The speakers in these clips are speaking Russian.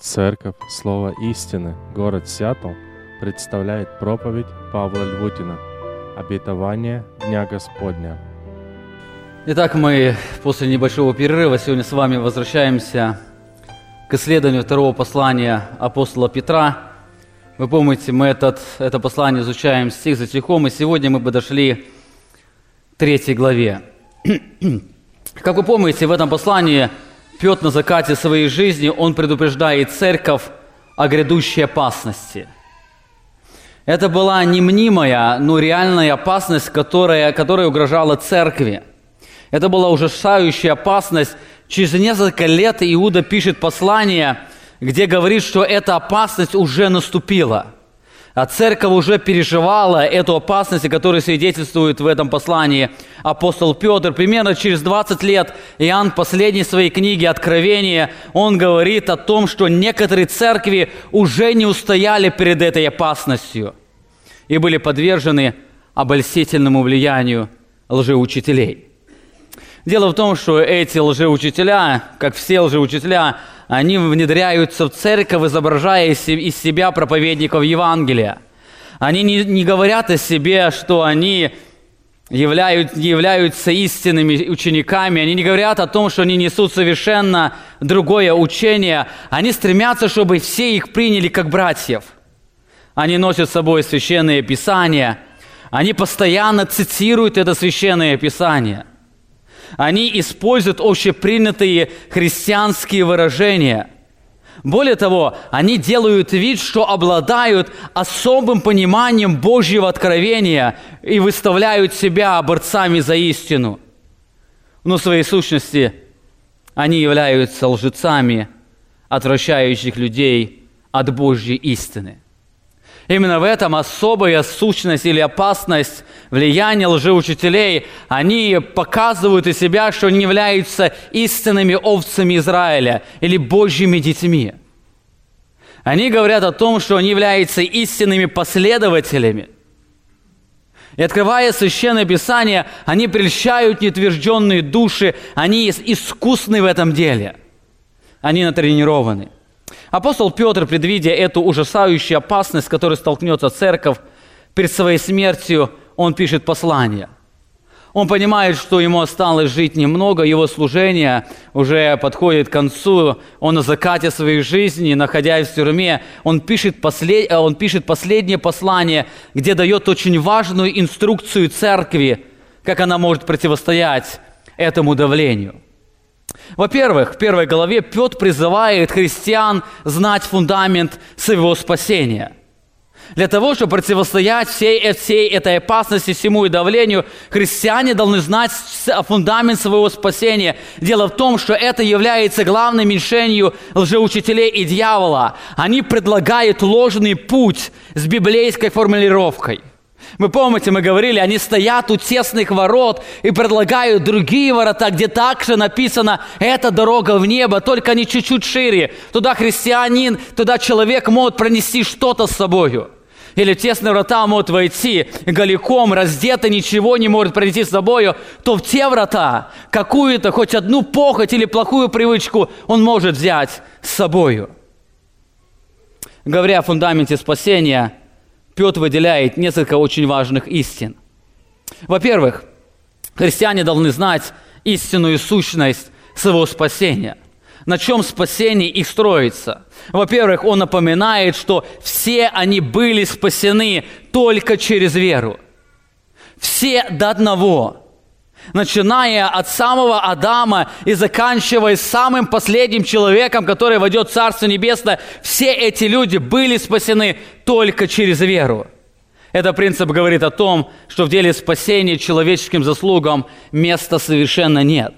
Церковь Слова Истины, город Сиэтл, представляет проповедь Павла Львутина «Обетование Дня Господня». Итак, мы после небольшого перерыва сегодня с вами возвращаемся к исследованию второго послания апостола Петра. Вы помните, мы этот, это послание изучаем стих за стихом, и сегодня мы подошли к третьей главе. Как вы помните, в этом послании – Петр на закате своей жизни, он предупреждает церковь о грядущей опасности. Это была не мнимая, но реальная опасность, которая, которая угрожала церкви. Это была ужасающая опасность. Через несколько лет Иуда пишет послание, где говорит, что эта опасность уже наступила – а церковь уже переживала эту опасность, которая свидетельствует в этом послании апостол Петр. Примерно через 20 лет Иоанн в последней своей книге «Откровение» он говорит о том, что некоторые церкви уже не устояли перед этой опасностью и были подвержены обольстительному влиянию лжеучителей. Дело в том, что эти лжеучителя, как все лжеучителя, они внедряются в церковь, изображая из себя проповедников Евангелия. Они не, не говорят о себе, что они являют, являются истинными учениками. Они не говорят о том, что они несут совершенно другое учение. Они стремятся, чтобы все их приняли как братьев. Они носят с собой священные писания. Они постоянно цитируют это священное писание. Они используют общепринятые христианские выражения. Более того, они делают вид, что обладают особым пониманием Божьего откровения и выставляют себя борцами за истину. Но в своей сущности они являются лжецами, отвращающих людей от Божьей истины. Именно в этом особая сущность или опасность влияния лжеучителей. Они показывают из себя, что они являются истинными овцами Израиля или Божьими детьми. Они говорят о том, что они являются истинными последователями. И открывая Священное Писание, они прельщают нетвержденные души, они искусны в этом деле. Они натренированы – Апостол Петр, предвидя эту ужасающую опасность, с которой столкнется церковь перед своей смертью, он пишет послание. Он понимает, что ему осталось жить немного, его служение уже подходит к концу, он на закате своей жизни, находясь в тюрьме, он пишет, послед... он пишет последнее послание, где дает очень важную инструкцию церкви, как она может противостоять этому давлению – во-первых, в первой главе Петр призывает христиан знать фундамент своего спасения. Для того, чтобы противостоять всей, всей этой опасности, всему и давлению, христиане должны знать фундамент своего спасения. Дело в том, что это является главной мишенью лжеучителей и дьявола. Они предлагают ложный путь с библейской формулировкой. Вы помните, мы говорили, они стоят у тесных ворот и предлагают другие ворота, где также написано «Это дорога в небо, только они чуть-чуть шире». Туда христианин, туда человек может пронести что-то с собою. Или тесные врата может войти голиком, раздето, ничего не может пройти с собою, то в те врата какую-то, хоть одну похоть или плохую привычку он может взять с собою. Говоря о фундаменте спасения – Петр выделяет несколько очень важных истин. Во-первых, христиане должны знать истинную сущность своего спасения. На чем спасение их строится? Во-первых, он напоминает, что все они были спасены только через веру. Все до одного начиная от самого Адама и заканчивая самым последним человеком, который войдет в Царство Небесное, все эти люди были спасены только через веру. Этот принцип говорит о том, что в деле спасения человеческим заслугам места совершенно нет.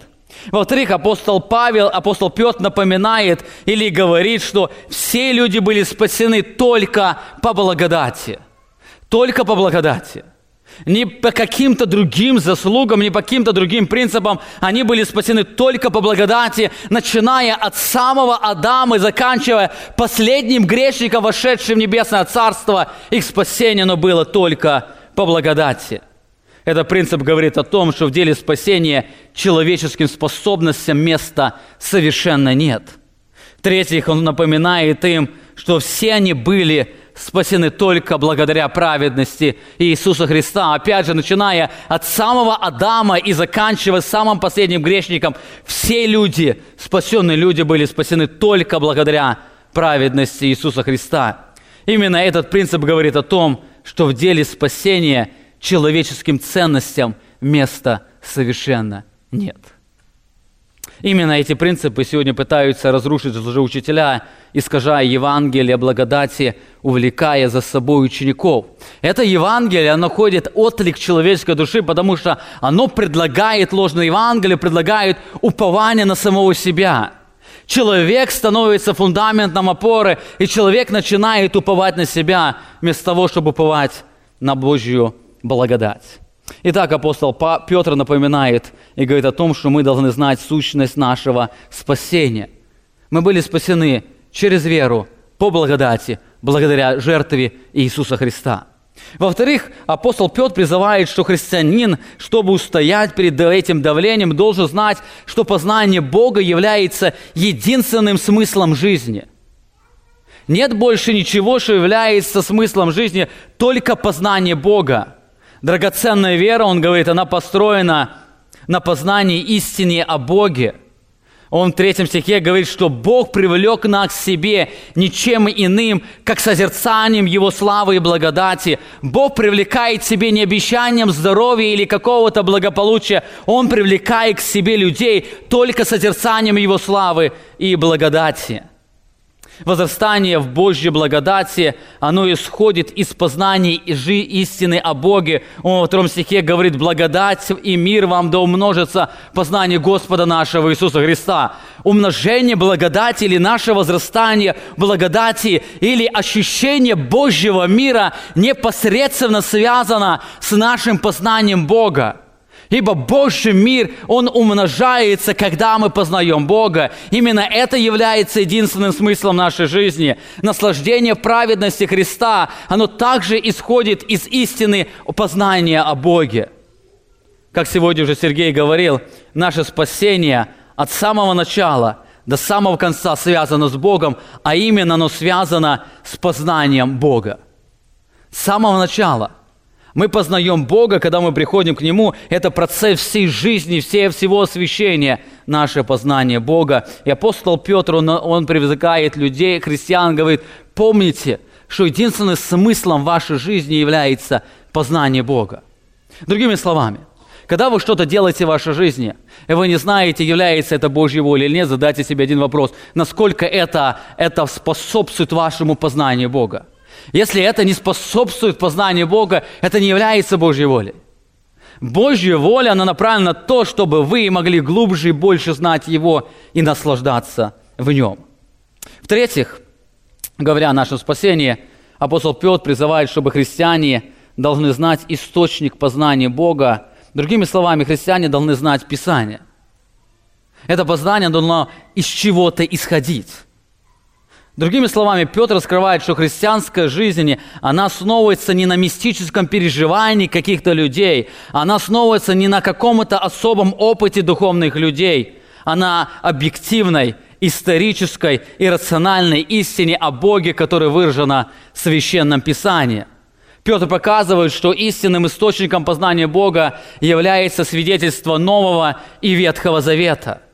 Во-вторых, апостол Павел, апостол Петр напоминает или говорит, что все люди были спасены только по благодати. Только по благодати не по каким-то другим заслугам, не по каким-то другим принципам. Они были спасены только по благодати, начиная от самого Адама и заканчивая последним грешником, вошедшим в небесное царство. Их спасение, но было только по благодати. Этот принцип говорит о том, что в деле спасения человеческим способностям места совершенно нет. В-третьих, он напоминает им, что все они были спасены только благодаря праведности Иисуса Христа. Опять же, начиная от самого Адама и заканчивая самым последним грешником, все люди, спасенные люди, были спасены только благодаря праведности Иисуса Христа. Именно этот принцип говорит о том, что в деле спасения человеческим ценностям места совершенно нет. Именно эти принципы сегодня пытаются разрушить лжеучителя, искажая Евангелие благодати, увлекая за собой учеников. Это Евангелие, оно ходит отклик человеческой души, потому что оно предлагает ложное Евангелие, предлагает упование на самого себя. Человек становится фундаментом опоры, и человек начинает уповать на себя, вместо того, чтобы уповать на Божью благодать. Итак, апостол Петр напоминает и говорит о том, что мы должны знать сущность нашего спасения. Мы были спасены через веру, по благодати, благодаря жертве Иисуса Христа. Во-вторых, апостол Петр призывает, что христианин, чтобы устоять перед этим давлением, должен знать, что познание Бога является единственным смыслом жизни. Нет больше ничего, что является смыслом жизни, только познание Бога. Драгоценная вера, он говорит, она построена на познании истины о Боге. Он в третьем стихе говорит, что Бог привлек нас к себе ничем иным, как созерцанием Его славы и благодати. Бог привлекает к себе не обещанием здоровья или какого-то благополучия. Он привлекает к себе людей только созерцанием Его славы и благодати. Возрастание в Божьей благодати, оно исходит из познания истины о Боге. Он во втором стихе говорит, благодать и мир вам да умножится познание Господа нашего Иисуса Христа. Умножение благодати или наше возрастание благодати или ощущение Божьего мира непосредственно связано с нашим познанием Бога. Ибо Божий мир, он умножается, когда мы познаем Бога. Именно это является единственным смыслом нашей жизни. Наслаждение праведности Христа, оно также исходит из истины познания о Боге. Как сегодня уже Сергей говорил, наше спасение от самого начала до самого конца связано с Богом, а именно оно связано с познанием Бога. С самого начала – мы познаем Бога, когда мы приходим к Нему. Это процесс всей жизни, всей, всего освящения, наше познание Бога. И апостол Петр, он, он привлекает людей, христиан, говорит, помните, что единственным смыслом вашей жизни является познание Бога. Другими словами, когда вы что-то делаете в вашей жизни, и вы не знаете, является это Божьей волей или нет, задайте себе один вопрос. Насколько это, это способствует вашему познанию Бога? Если это не способствует познанию Бога, это не является Божьей волей. Божья воля, она направлена на то, чтобы вы могли глубже и больше знать Его и наслаждаться в Нем. В-третьих, говоря о нашем спасении, апостол Петр призывает, чтобы христиане должны знать источник познания Бога. Другими словами, христиане должны знать Писание. Это познание должно из чего-то исходить. Другими словами, Петр раскрывает, что христианская жизнь, она основывается не на мистическом переживании каких-то людей, она основывается не на каком-то особом опыте духовных людей, а на объективной, исторической и рациональной истине о Боге, которая выражена в Священном Писании. Петр показывает, что истинным источником познания Бога является свидетельство Нового и Ветхого Завета –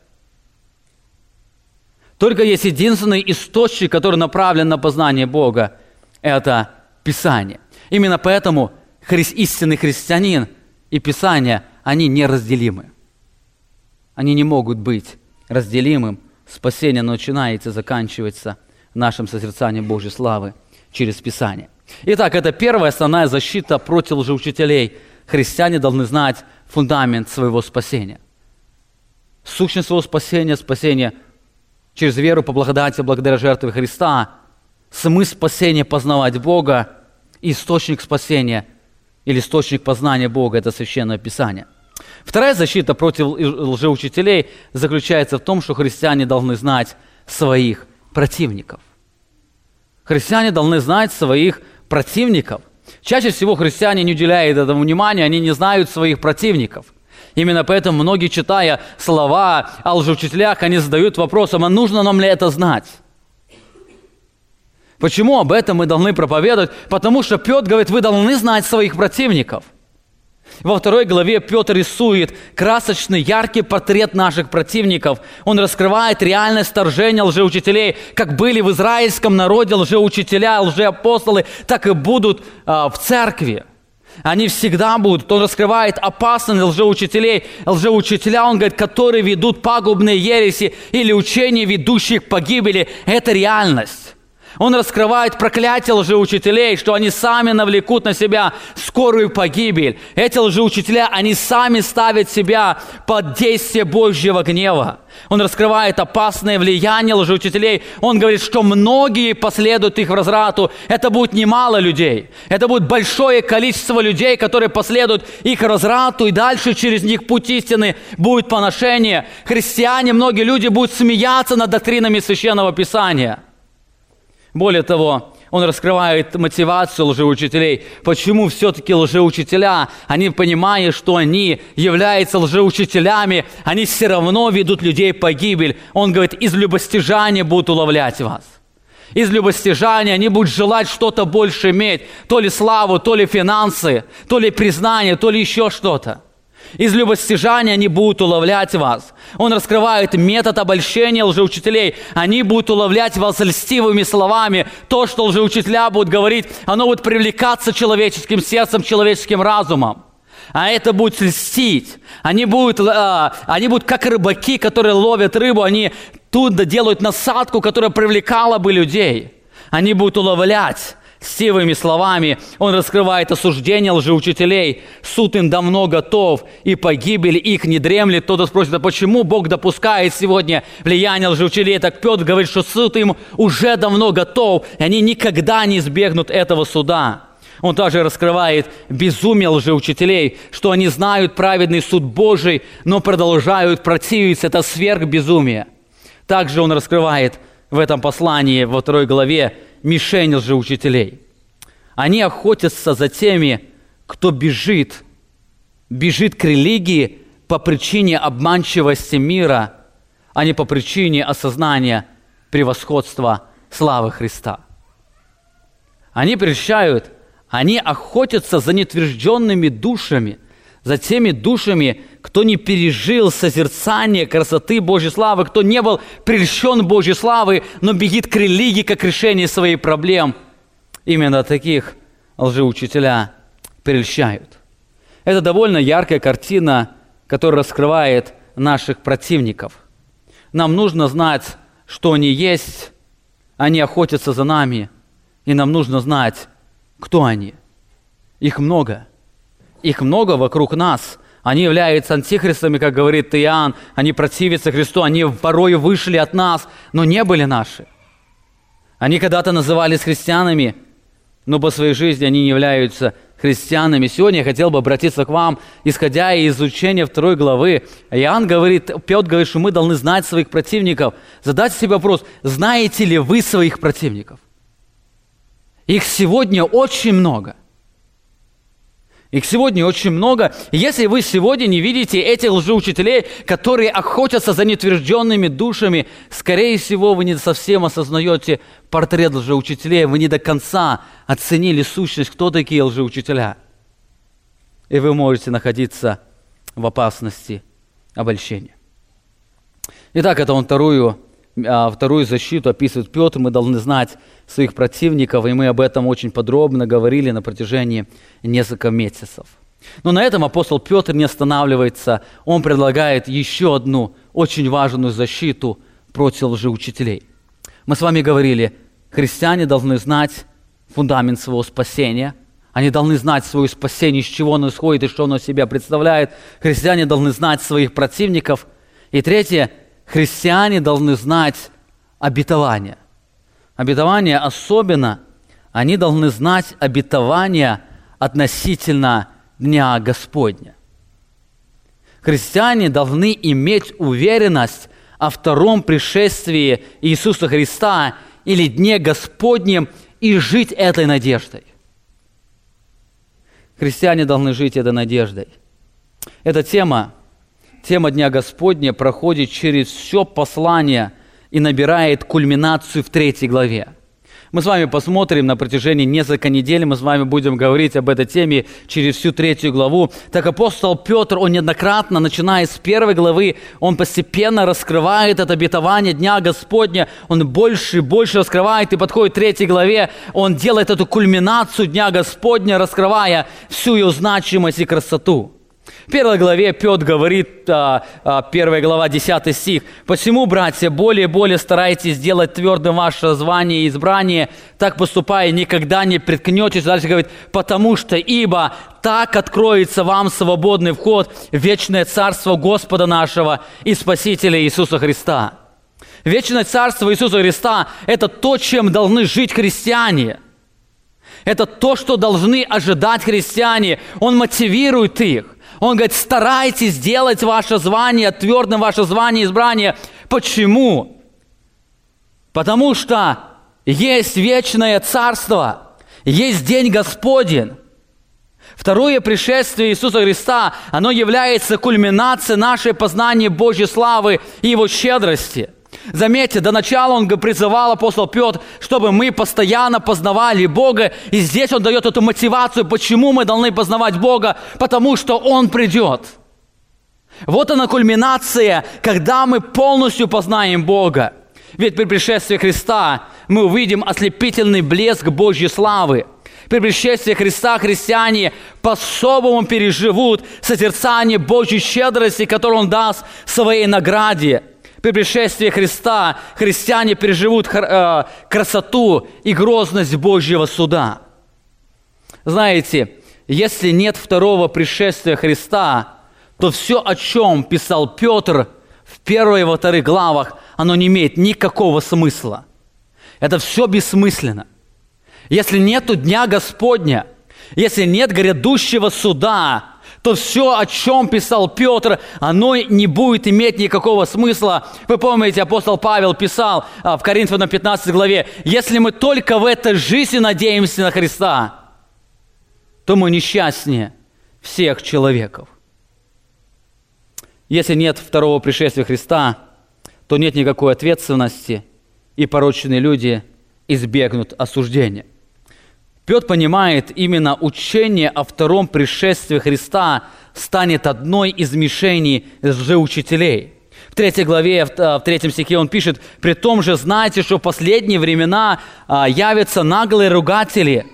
только есть единственный источник, который направлен на познание Бога. Это Писание. Именно поэтому истинный христианин и Писание, они неразделимы. Они не могут быть разделимым. Спасение начинается и заканчивается нашим созерцанием Божьей славы через Писание. Итак, это первая основная защита против лжеучителей. Христиане должны знать фундамент своего спасения. Сущность своего спасения – спасение – через веру по благодати, благодаря жертве Христа, смысл спасения познавать Бога, источник спасения или источник познания Бога – это Священное Писание. Вторая защита против лжеучителей заключается в том, что христиане должны знать своих противников. Христиане должны знать своих противников. Чаще всего христиане не уделяют этому внимания, они не знают своих противников – Именно поэтому многие, читая слова о лжеучителях, они задают вопросом, а нужно нам ли это знать? Почему об этом мы должны проповедовать? Потому что Петр говорит, вы должны знать своих противников. Во второй главе Петр рисует красочный, яркий портрет наших противников. Он раскрывает реальность вторжения лжеучителей, как были в израильском народе лжеучителя, лжеапостолы, так и будут а, в церкви. Они всегда будут. Он раскрывает опасность лжеучителей. Лжеучителя, он говорит, которые ведут пагубные ереси или учения, ведущие к погибели. Это реальность. Он раскрывает проклятие лжеучителей, что они сами навлекут на себя скорую погибель. Эти лжеучителя, они сами ставят себя под действие Божьего гнева. Он раскрывает опасное влияние лжеучителей. Он говорит, что многие последуют их в разрату. Это будет немало людей. Это будет большое количество людей, которые последуют их разрату, и дальше через них путь истины будет поношение. Христиане, многие люди будут смеяться над доктринами Священного Писания – более того, он раскрывает мотивацию лжеучителей. Почему все-таки лжеучителя, они понимая, что они являются лжеучителями, они все равно ведут людей погибель. Он говорит, из любостяжания будут уловлять вас. Из любостяжания они будут желать что-то больше иметь. То ли славу, то ли финансы, то ли признание, то ли еще что-то. Из любостяжания они будут уловлять вас. Он раскрывает метод обольщения лжеучителей. Они будут уловлять вас льстивыми словами. То, что лжеучителя будут говорить, оно будет привлекаться человеческим сердцем, человеческим разумом. А это будет льстить. Они будут, э, они будут как рыбаки, которые ловят рыбу. Они тут делают насадку, которая привлекала бы людей. Они будут уловлять Сивыми словами он раскрывает осуждение лжеучителей. Суд им давно готов, и погибель их не дремлет. Кто-то спросит, а почему Бог допускает сегодня влияние лжеучителей? Так Петр говорит, что суд им уже давно готов, и они никогда не избегнут этого суда. Он также раскрывает безумие лжеучителей, что они знают праведный суд Божий, но продолжают противиться. Это сверхбезумие. Также он раскрывает в этом послании, во второй главе, мишень лжеучителей. Они охотятся за теми, кто бежит, бежит к религии по причине обманчивости мира, а не по причине осознания превосходства славы Христа. Они прельщают, они охотятся за нетвержденными душами, за теми душами, кто не пережил созерцание красоты Божьей славы, кто не был прельщен Божьей славы, но бегит к религии как решение своих проблем. Именно таких лжеучителя прельщают. Это довольно яркая картина, которая раскрывает наших противников. Нам нужно знать, что они есть, они охотятся за нами, и нам нужно знать, кто они. Их много. Их много вокруг нас – они являются антихристами, как говорит Иоанн. Они противятся Христу. Они порой вышли от нас, но не были наши. Они когда-то назывались христианами, но по своей жизни они не являются христианами. Сегодня я хотел бы обратиться к вам, исходя из изучения второй главы. Иоанн говорит, Петр говорит, что мы должны знать своих противников. Задайте себе вопрос, знаете ли вы своих противников? Их сегодня очень много – их сегодня очень много. если вы сегодня не видите этих лжеучителей, которые охотятся за нетвержденными душами, скорее всего, вы не совсем осознаете портрет лжеучителей, вы не до конца оценили сущность, кто такие лжеучителя. И вы можете находиться в опасности обольщения. Итак, это он вторую вторую защиту описывает Петр, мы должны знать своих противников, и мы об этом очень подробно говорили на протяжении нескольких месяцев. Но на этом апостол Петр не останавливается, он предлагает еще одну очень важную защиту против лжеучителей. Мы с вами говорили, христиане должны знать фундамент своего спасения, они должны знать свое спасение, из чего оно исходит и что оно себя представляет. Христиане должны знать своих противников. И третье, христиане должны знать обетование. Обетование особенно, они должны знать обетование относительно Дня Господня. Христиане должны иметь уверенность о втором пришествии Иисуса Христа или Дне Господнем и жить этой надеждой. Христиане должны жить этой надеждой. Эта тема тема Дня Господня проходит через все послание и набирает кульминацию в третьей главе. Мы с вами посмотрим на протяжении нескольких недель, мы с вами будем говорить об этой теме через всю третью главу. Так апостол Петр, он неоднократно, начиная с первой главы, он постепенно раскрывает это обетование Дня Господня, он больше и больше раскрывает и подходит к третьей главе, он делает эту кульминацию Дня Господня, раскрывая всю ее значимость и красоту. Первой главе Петр говорит, а, а, первая глава, 10 стих, «Посему, братья, более и более старайтесь сделать твердым ваше звание и избрание, так поступая, никогда не приткнетесь». Дальше говорит, «Потому что, ибо так откроется вам свободный вход в вечное царство Господа нашего и Спасителя Иисуса Христа». Вечное царство Иисуса Христа – это то, чем должны жить христиане – это то, что должны ожидать христиане. Он мотивирует их. Он говорит, старайтесь сделать ваше звание твердым, ваше звание избрание. Почему? Потому что есть вечное царство, есть день Господень. Второе пришествие Иисуса Христа, оно является кульминацией нашей познания Божьей славы и Его щедрости – Заметьте, до начала он призывал апостол Петр, чтобы мы постоянно познавали Бога. И здесь он дает эту мотивацию, почему мы должны познавать Бога, потому что Он придет. Вот она кульминация, когда мы полностью познаем Бога. Ведь при пришествии Христа мы увидим ослепительный блеск Божьей славы. При пришествии Христа христиане по-особому переживут созерцание Божьей щедрости, которую Он даст своей награде – при пришествии Христа христиане переживут э, красоту и грозность Божьего суда. Знаете, если нет второго пришествия Христа, то все, о чем писал Петр в первой и вторых главах, оно не имеет никакого смысла. Это все бессмысленно. Если нету Дня Господня, если нет грядущего суда, то все, о чем писал Петр, оно не будет иметь никакого смысла. Вы помните, апостол Павел писал а, в Коринфянам 15 главе, если мы только в этой жизни надеемся на Христа, то мы несчастнее всех человеков. Если нет второго пришествия Христа, то нет никакой ответственности, и порочные люди избегнут осуждения – Петр понимает, именно учение о втором пришествии Христа станет одной из мишеней лжеучителей. В третьей главе, в третьем стихе он пишет, «При том же знайте, что в последние времена а, явятся наглые ругатели,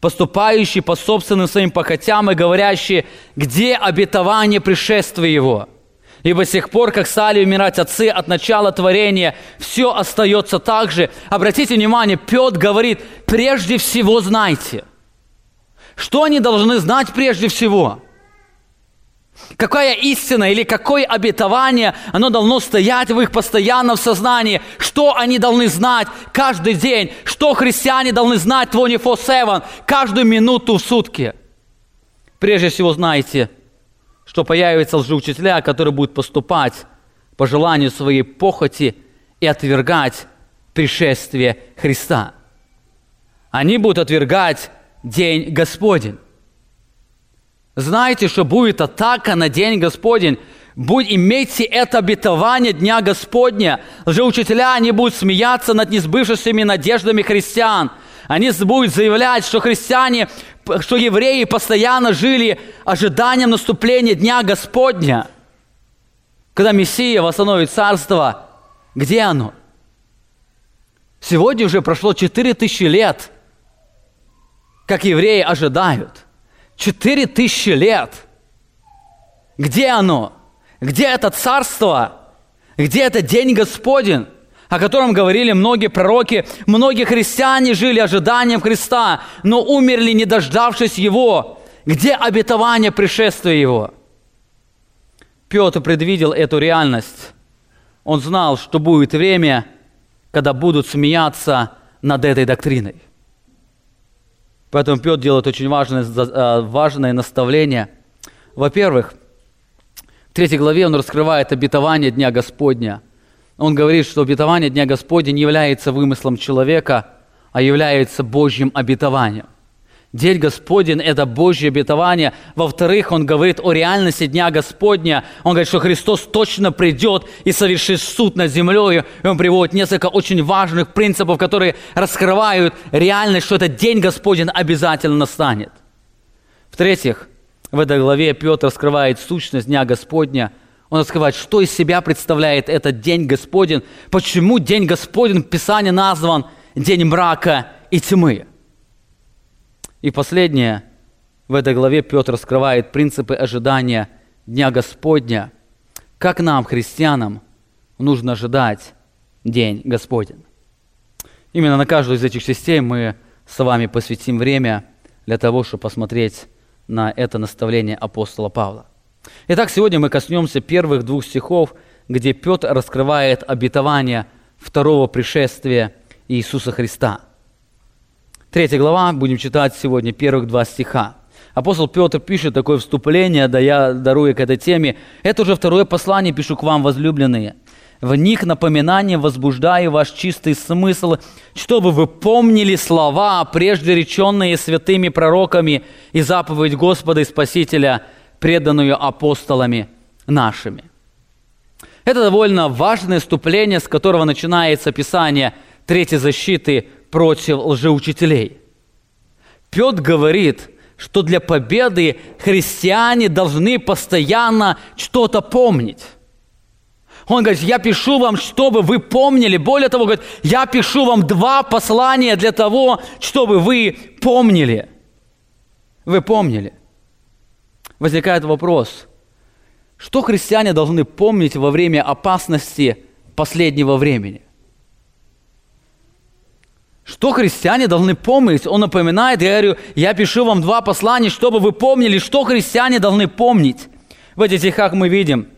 поступающие по собственным своим похотям и говорящие, где обетование пришествия Его?» Ибо с тех пор, как стали умирать отцы от начала творения, все остается так же. Обратите внимание, Петр говорит, прежде всего знайте. Что они должны знать прежде всего? Какая истина или какое обетование, оно должно стоять в их постоянном сознании. Что они должны знать каждый день? Что христиане должны знать 24-7, каждую минуту в сутки? Прежде всего знайте – что появятся лжеучителя, которые будут поступать по желанию своей похоти и отвергать пришествие Христа. Они будут отвергать день Господень. Знаете, что будет атака на день Господень. Будь, имейте это обетование Дня Господня. Лжеучителя, они будут смеяться над несбывшимися надеждами христиан. Они будут заявлять, что христиане что евреи постоянно жили ожиданием наступления Дня Господня, когда Мессия восстановит царство. Где оно? Сегодня уже прошло 4000 лет, как евреи ожидают. 4000 лет. Где оно? Где это царство? Где это день Господень? О котором говорили многие пророки. Многие христиане жили ожиданием Христа, но умерли, не дождавшись Его. Где обетование пришествия Его? Петр предвидел эту реальность. Он знал, что будет время, когда будут смеяться над этой доктриной. Поэтому Петр делает очень важное, э, важное наставление. Во-первых, в третьей главе он раскрывает обетование Дня Господня – он говорит, что обетование Дня Господня не является вымыслом человека, а является Божьим обетованием. День Господень – это Божье обетование. Во-вторых, он говорит о реальности Дня Господня. Он говорит, что Христос точно придет и совершит суд над землей. И он приводит несколько очень важных принципов, которые раскрывают реальность, что этот День Господень обязательно настанет. В-третьих, в этой главе Петр раскрывает сущность Дня Господня. Он раскрывает, что из себя представляет этот День Господень, почему День Господень в Писании назван День мрака и тьмы. И последнее, в этой главе Петр раскрывает принципы ожидания Дня Господня. Как нам, христианам, нужно ожидать День Господень. Именно на каждую из этих частей мы с вами посвятим время для того, чтобы посмотреть на это наставление апостола Павла. Итак, сегодня мы коснемся первых двух стихов, где Петр раскрывает обетование второго пришествия Иисуса Христа – Третья глава, будем читать сегодня первых два стиха. Апостол Петр пишет такое вступление, да я дарую к этой теме. Это уже второе послание пишу к вам, возлюбленные. В них напоминание возбуждаю ваш чистый смысл, чтобы вы помнили слова, прежде реченные святыми пророками, и заповедь Господа и Спасителя, преданную апостолами нашими. Это довольно важное вступление, с которого начинается Писание третьей защиты против лжеучителей. Петр говорит, что для победы христиане должны постоянно что-то помнить. Он говорит, я пишу вам, чтобы вы помнили. Более того, говорит, я пишу вам два послания для того, чтобы вы помнили. Вы помнили. Возникает вопрос, что христиане должны помнить во время опасности последнего времени? Что христиане должны помнить? Он напоминает, я говорю, я пишу вам два послания, чтобы вы помнили, что христиане должны помнить. В этих стихах мы видим,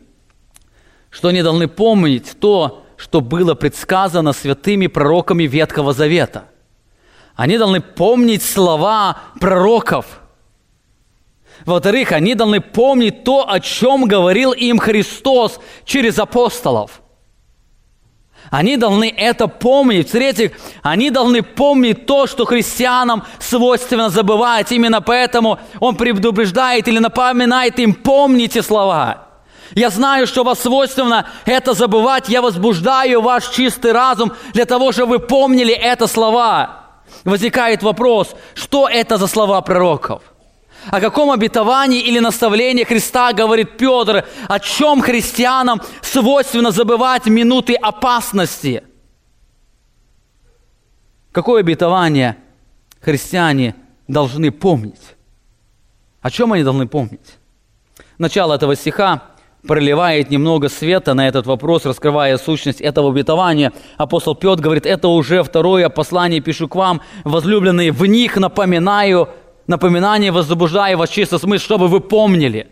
что они должны помнить то, что было предсказано святыми пророками Ветхого Завета. Они должны помнить слова пророков. Во-вторых, они должны помнить то, о чем говорил им Христос через апостолов. Они должны это помнить. В-третьих, они должны помнить то, что христианам свойственно забывать. Именно поэтому он предупреждает или напоминает им, помните слова. Я знаю, что вас свойственно это забывать. Я возбуждаю ваш чистый разум для того, чтобы вы помнили это слова. Возникает вопрос, что это за слова пророков? О каком обетовании или наставлении Христа говорит Петр? О чем христианам свойственно забывать минуты опасности? Какое обетование христиане должны помнить? О чем они должны помнить? Начало этого стиха проливает немного света на этот вопрос, раскрывая сущность этого обетования. Апостол Петр говорит, это уже второе послание пишу к вам, возлюбленные, в них напоминаю – напоминание возбуждаю вас чисто смысл, чтобы вы помнили.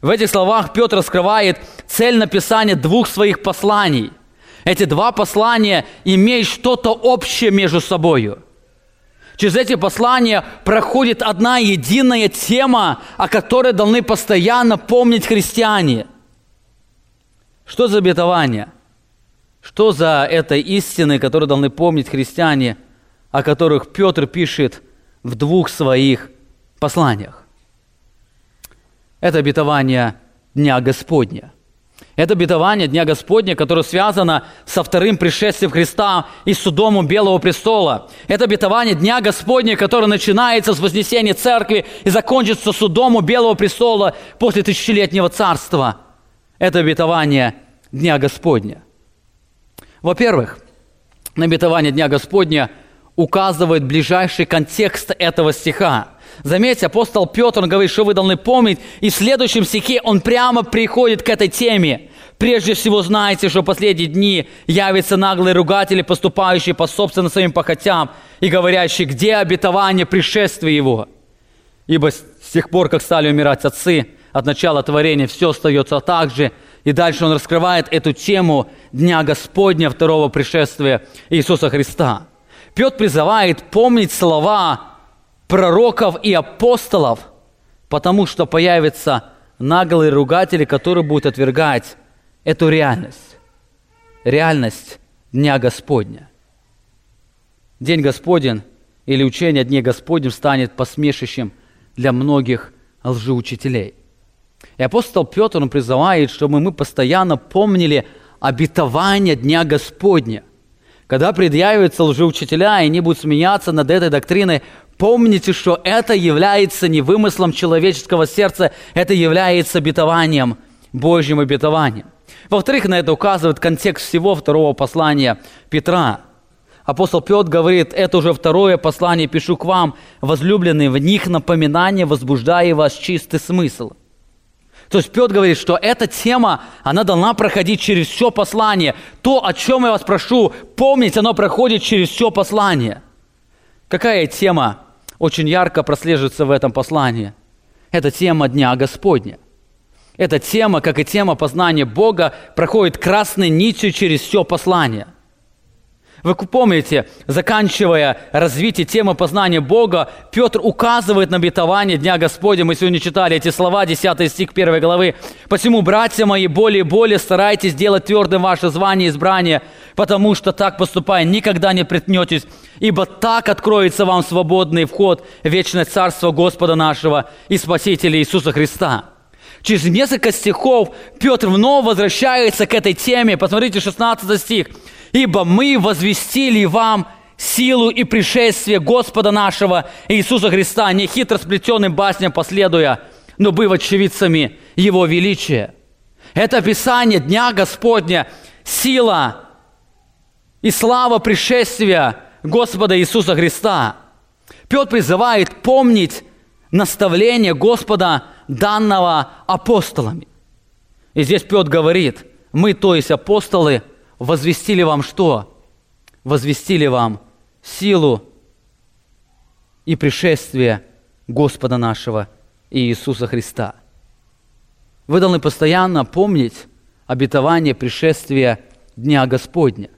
В этих словах Петр раскрывает цель написания двух своих посланий. Эти два послания имеют что-то общее между собой. Через эти послания проходит одна единая тема, о которой должны постоянно помнить христиане. Что за обетование? Что за это истины, которые должны помнить христиане, о которых Петр пишет в двух своих посланиях. Это обетование Дня Господня. Это обетование Дня Господня, которое связано со вторым пришествием Христа и судом у Белого престола. Это обетование Дня Господня, которое начинается с вознесения церкви и закончится судом у Белого престола после тысячелетнего царства. Это обетование Дня Господня. Во-первых, на обетование Дня Господня – указывает ближайший контекст этого стиха. Заметьте, апостол Петр он говорит, что вы должны помнить, и в следующем стихе он прямо приходит к этой теме. Прежде всего знаете, что в последние дни явятся наглые ругатели, поступающие по собственным своим похотям и говорящие, где обетование пришествия его. Ибо с тех пор, как стали умирать отцы, от начала творения все остается так же. И дальше он раскрывает эту тему Дня Господня, второго пришествия Иисуса Христа. Петр призывает помнить слова пророков и апостолов, потому что появятся наглые ругатели, которые будут отвергать эту реальность. Реальность Дня Господня. День Господень или учение о Дне Господнем станет посмешищем для многих лжеучителей. И апостол Петр, он призывает, чтобы мы постоянно помнили обетование Дня Господня. Когда предъявятся лжеучителя, и они будут смеяться над этой доктриной, помните, что это является не вымыслом человеческого сердца, это является обетованием, Божьим обетованием. Во-вторых, на это указывает контекст всего второго послания Петра. Апостол Петр говорит, это уже второе послание пишу к вам, возлюбленные, в них напоминание, возбуждая вас чистый смысл – то есть Петр говорит, что эта тема, она должна проходить через все послание. То, о чем я вас прошу, помнить, оно проходит через все послание. Какая тема очень ярко прослеживается в этом послании? Это тема Дня Господня. Эта тема, как и тема познания Бога, проходит красной нитью через все послание – вы помните, заканчивая развитие темы познания Бога, Петр указывает на обетование Дня Господня. Мы сегодня читали эти слова, 10 стих 1 главы. «Посему, братья мои, более и более старайтесь делать твердым ваше звание и избрание, потому что так поступая, никогда не притнетесь, ибо так откроется вам свободный вход в вечное Царство Господа нашего и Спасителя Иисуса Христа». Через несколько стихов Петр вновь возвращается к этой теме. Посмотрите, 16 стих ибо мы возвестили вам силу и пришествие Господа нашего Иисуса Христа, не хитро сплетенным басням последуя, но быв очевидцами Его величия. Это описание Дня Господня, сила и слава пришествия Господа Иисуса Христа. Петр призывает помнить наставление Господа, данного апостолами. И здесь Петр говорит, мы, то есть апостолы, возвестили вам что? Возвестили вам силу и пришествие Господа нашего Иисуса Христа. Вы должны постоянно помнить обетование пришествия Дня Господня.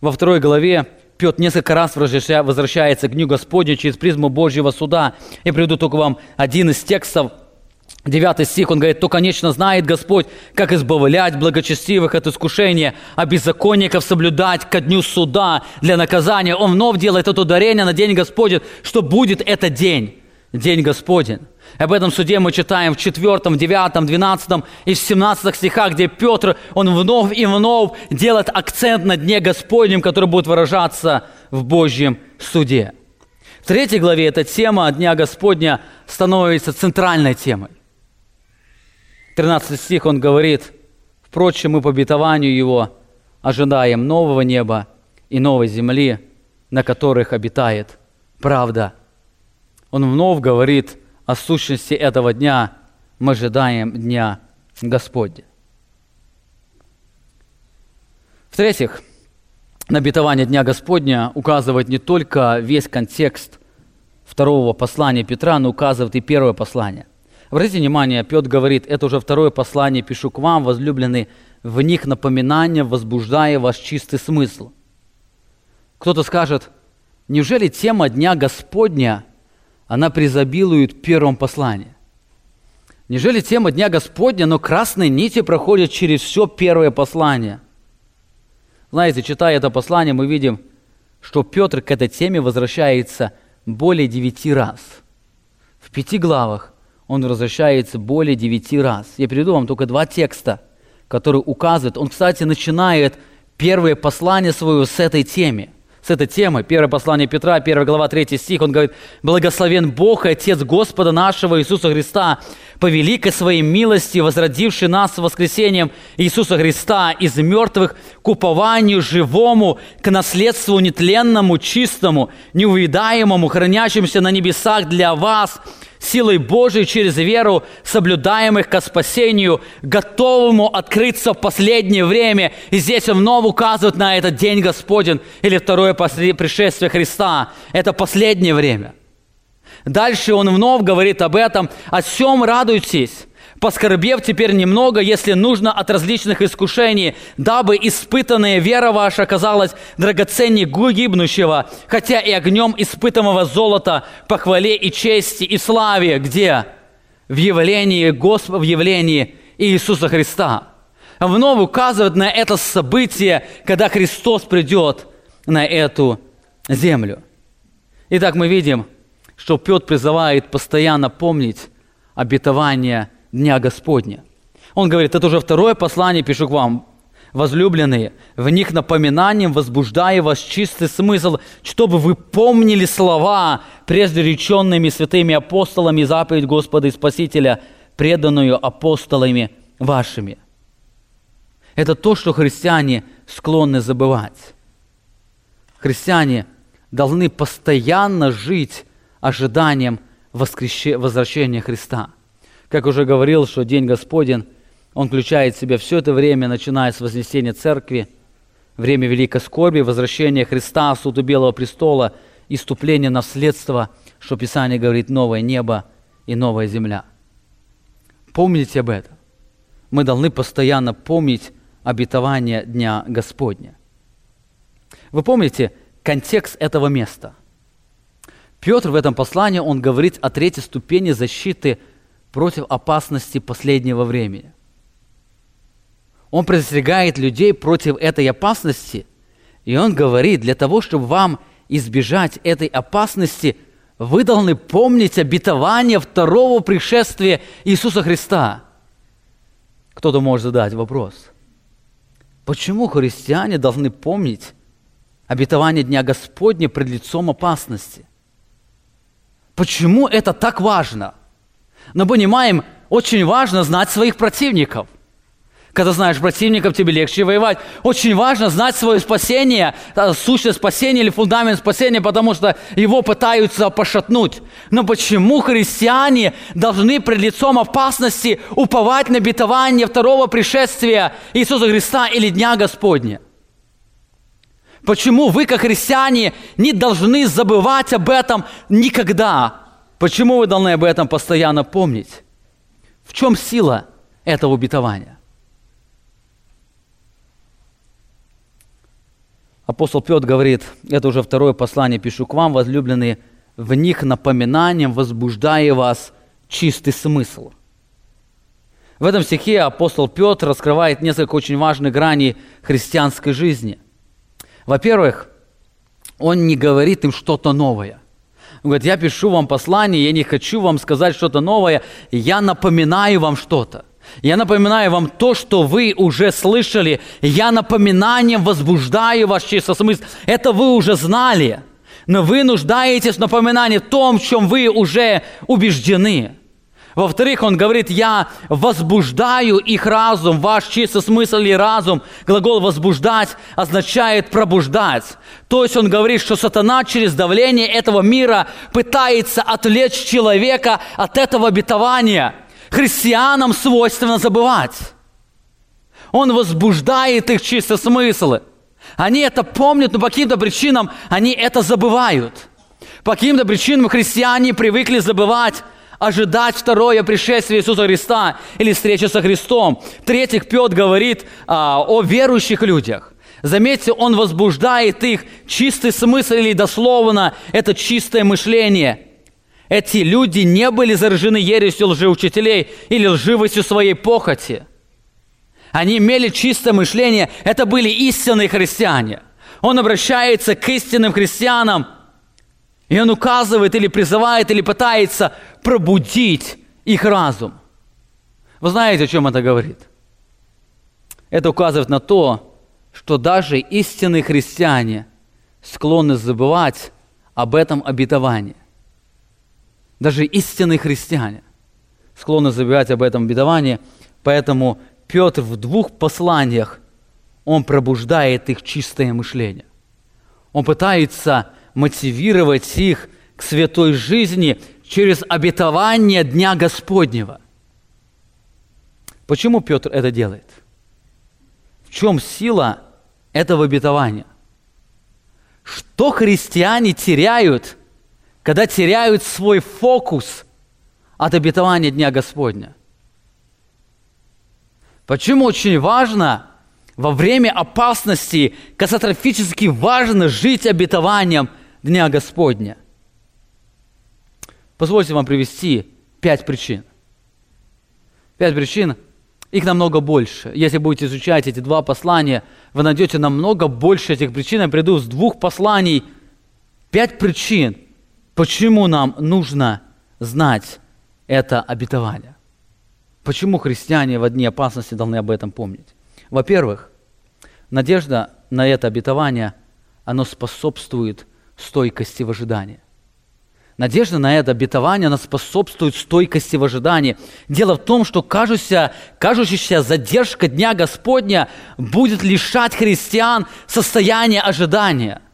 Во второй главе Петр несколько раз возвращается к Дню Господню через призму Божьего суда. Я приведу только вам один из текстов – Девятый стих, он говорит, «То, конечно, знает Господь, как избавлять благочестивых от искушения, а беззаконников соблюдать ко дню суда для наказания». Он вновь делает это ударение на День Господень, что будет этот день, День Господень. Об этом суде мы читаем в 4, 9, 12 и в 17 стихах, где Петр, он вновь и вновь делает акцент на Дне Господнем, который будет выражаться в Божьем суде. В третьей главе эта тема Дня Господня становится центральной темой. 13 стих он говорит, «Впрочем, мы по обетованию Его ожидаем нового неба и новой земли, на которых обитает правда». Он вновь говорит о сущности этого дня, мы ожидаем Дня Господня. В-третьих, на обетование Дня Господня указывает не только весь контекст второго послания Петра, но указывает и первое послание. Обратите внимание, Петр говорит, это уже второе послание пишу к вам, возлюбленные, в них напоминание, возбуждая ваш чистый смысл. Кто-то скажет, неужели тема Дня Господня, она призабилует в первом послании? Неужели тема Дня Господня, но красные нити проходят через все первое послание? Знаете, читая это послание, мы видим, что Петр к этой теме возвращается более девяти раз. В пяти главах он возвращается более девяти раз. Я приведу вам только два текста, которые указывают. Он, кстати, начинает первое послание свое с этой темы – с этой темой. Первое послание Петра, 1 глава, 3 стих, он говорит, «Благословен Бог и Отец Господа нашего Иисуса Христа, по великой своей милости, возродивший нас воскресением Иисуса Христа из мертвых к упованию живому, к наследству нетленному, чистому, неувидаемому, хранящемуся на небесах для вас, силой Божией через веру, соблюдаемых ко спасению, готовому открыться в последнее время. И здесь он вновь указывает на этот день Господень или второе пришествие Христа. Это последнее время. Дальше он вновь говорит об этом. «О всем радуйтесь, поскорбев теперь немного, если нужно, от различных искушений, дабы испытанная вера ваша оказалась драгоценней гибнущего, хотя и огнем испытанного золота по хвале и чести и славе, где? В явлении Господа, в явлении Иисуса Христа. Вновь указывает на это событие, когда Христос придет на эту землю. Итак, мы видим, что Петр призывает постоянно помнить обетование Дня Господня. Он говорит, это уже второе послание пишу к вам, возлюбленные, в них напоминанием возбуждая вас чистый смысл, чтобы вы помнили слова, прежде святыми апостолами, заповедь Господа и Спасителя, преданную апостолами вашими. Это то, что христиане склонны забывать. Христиане должны постоянно жить ожиданием возвращения Христа. Как уже говорил, что День Господень – он включает в себя все это время, начиная с вознесения церкви, время великой скорби, возвращения Христа, суду Белого престола, иступление наследства, что Писание говорит, новое небо и новая земля. Помните об этом. Мы должны постоянно помнить обетование Дня Господня. Вы помните контекст этого места? Петр в этом послании, он говорит о третьей ступени защиты против опасности последнего времени – он предостерегает людей против этой опасности. И он говорит, для того, чтобы вам избежать этой опасности, вы должны помнить обетование второго пришествия Иисуса Христа. Кто-то может задать вопрос. Почему христиане должны помнить обетование Дня Господня пред лицом опасности? Почему это так важно? Но понимаем, очень важно знать своих противников – когда знаешь противников, тебе легче воевать. Очень важно знать свое спасение, сущность спасения или фундамент спасения, потому что его пытаются пошатнуть. Но почему христиане должны пред лицом опасности уповать на обетование второго пришествия Иисуса Христа или Дня Господня? Почему вы, как христиане, не должны забывать об этом никогда? Почему вы должны об этом постоянно помнить? В чем сила этого обетования? Апостол Петр говорит, это уже второе послание пишу к вам, возлюбленные, в них напоминанием возбуждая вас чистый смысл. В этом стихе апостол Петр раскрывает несколько очень важных граней христианской жизни. Во-первых, он не говорит им что-то новое. Он говорит, я пишу вам послание, я не хочу вам сказать что-то новое, я напоминаю вам что-то. Я напоминаю вам то, что вы уже слышали. Я напоминанием возбуждаю ваш чисто смысл. Это вы уже знали. Но вы нуждаетесь в напоминании том, в чем вы уже убеждены. Во-вторых, он говорит, я возбуждаю их разум, ваш чистый смысл и разум. Глагол «возбуждать» означает «пробуждать». То есть он говорит, что сатана через давление этого мира пытается отвлечь человека от этого обетования – христианам свойственно забывать. Он возбуждает их чисто смыслы. Они это помнят, но по каким-то причинам они это забывают. По каким-то причинам христиане привыкли забывать, ожидать второе пришествие Иисуса Христа или встречи со Христом. В-третьих, Петр говорит а, о верующих людях. Заметьте, он возбуждает их чистый смысл или дословно это чистое мышление – эти люди не были заражены ересью лжеучителей или лживостью своей похоти. Они имели чистое мышление, это были истинные христиане. Он обращается к истинным христианам, и он указывает или призывает, или пытается пробудить их разум. Вы знаете, о чем это говорит? Это указывает на то, что даже истинные христиане склонны забывать об этом обетовании. Даже истинные христиане склонны забывать об этом бедовании, поэтому Петр в двух посланиях, он пробуждает их чистое мышление. Он пытается мотивировать их к святой жизни через обетование Дня Господнего. Почему Петр это делает? В чем сила этого обетования? Что христиане теряют – когда теряют свой фокус от обетования Дня Господня. Почему очень важно во время опасности катастрофически важно жить обетованием Дня Господня? Позвольте вам привести пять причин. Пять причин, их намного больше. Если будете изучать эти два послания, вы найдете намного больше этих причин. Я приду с двух посланий. Пять причин – Почему нам нужно знать это обетование? Почему христиане в дни опасности должны об этом помнить? Во-первых, надежда на это обетование, оно способствует стойкости в ожидании. Надежда на это обетование, она способствует стойкости в ожидании. Дело в том, что кажущая, кажущаяся задержка Дня Господня будет лишать христиан состояния ожидания –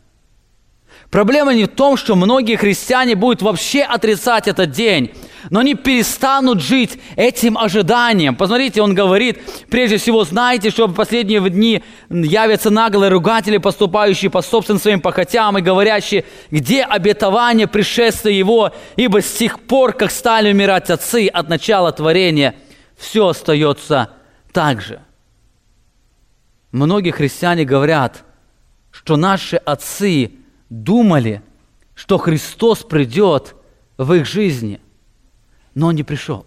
Проблема не в том, что многие христиане будут вообще отрицать этот день, но они перестанут жить этим ожиданием. Посмотрите, он говорит, прежде всего, знаете, что в последние дни явятся наглые ругатели, поступающие по собственным своим похотям и говорящие, где обетование пришествия его, ибо с тех пор, как стали умирать отцы от начала творения, все остается так же. Многие христиане говорят, что наши отцы – думали, что Христос придет в их жизни, но Он не пришел.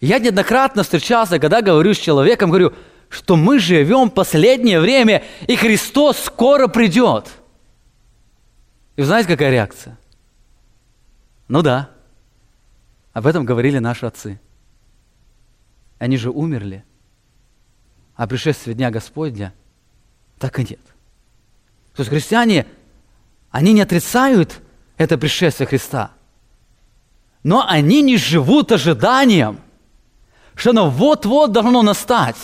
Я неоднократно встречался, когда говорю с человеком, говорю, что мы живем последнее время, и Христос скоро придет. И вы знаете, какая реакция? Ну да, об этом говорили наши отцы. Они же умерли, а пришествие Дня Господня так и нет. То есть христиане, они не отрицают это пришествие Христа, но они не живут ожиданием, что оно вот-вот должно настать.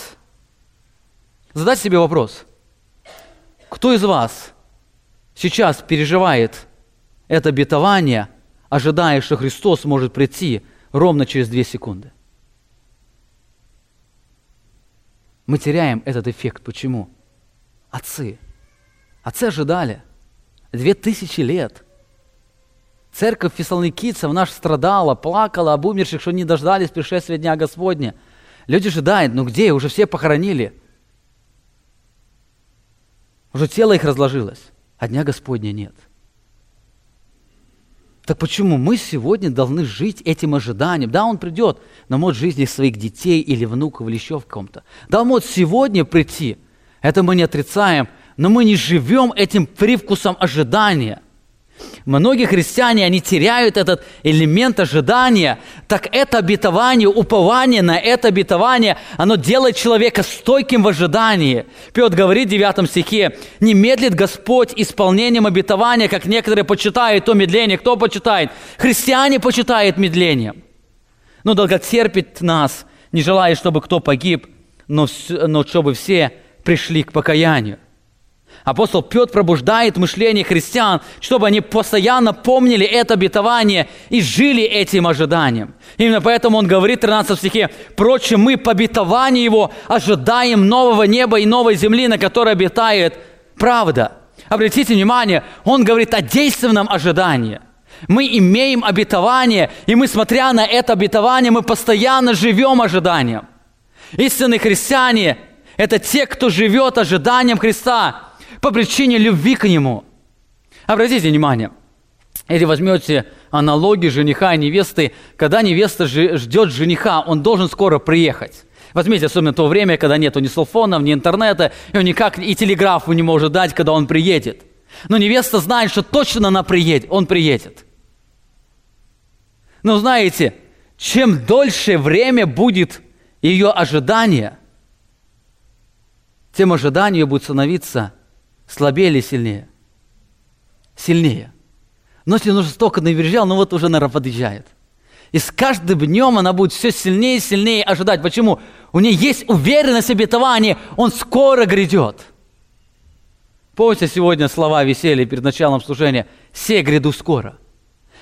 Задайте себе вопрос. Кто из вас сейчас переживает это обетование, ожидая, что Христос может прийти ровно через две секунды? Мы теряем этот эффект. Почему? Отцы – Отцы ожидали. Две тысячи лет. Церковь фессалоникийцев наш страдала, плакала об умерших, что не дождались пришествия Дня Господня. Люди ожидают, ну где, уже все похоронили. Уже тело их разложилось, а Дня Господня нет. Так почему мы сегодня должны жить этим ожиданием? Да, он придет, но может жизни своих детей или внуков или еще в ком-то. Да, он может сегодня прийти. Это мы не отрицаем – но мы не живем этим привкусом ожидания. Многие христиане, они теряют этот элемент ожидания, так это обетование, упование на это обетование, оно делает человека стойким в ожидании. Петр говорит в 9 стихе, «Не медлит Господь исполнением обетования, как некоторые почитают то медление». Кто почитает? Христиане почитают медлением. Но долготерпит нас, не желая, чтобы кто погиб, но, но чтобы все пришли к покаянию. Апостол Петр пробуждает мышление христиан, чтобы они постоянно помнили это обетование и жили этим ожиданием. Именно поэтому он говорит в 13 стихе, «Впрочем, мы по обетованию его ожидаем нового неба и новой земли, на которой обитает правда». Обратите внимание, он говорит о действенном ожидании. Мы имеем обетование, и мы, смотря на это обетование, мы постоянно живем ожиданием. Истинные христиане – это те, кто живет ожиданием Христа – по причине любви к Нему. Обратите внимание, если возьмете аналогии жениха и невесты, когда невеста ждет жениха, он должен скоро приехать. Возьмите особенно то время, когда нету ни селфонов, ни интернета, и он никак и телеграфу не может дать, когда он приедет. Но невеста знает, что точно она приедет, он приедет. Но знаете, чем дольше время будет ее ожидание, тем ожидание будет становиться слабее или сильнее? Сильнее. Но если нужно столько навережал, ну вот уже, наверное, подъезжает. И с каждым днем она будет все сильнее и сильнее ожидать. Почему? У нее есть уверенность в обетовании, он скоро грядет. Помните сегодня слова веселья перед началом служения? «Се гряду скоро».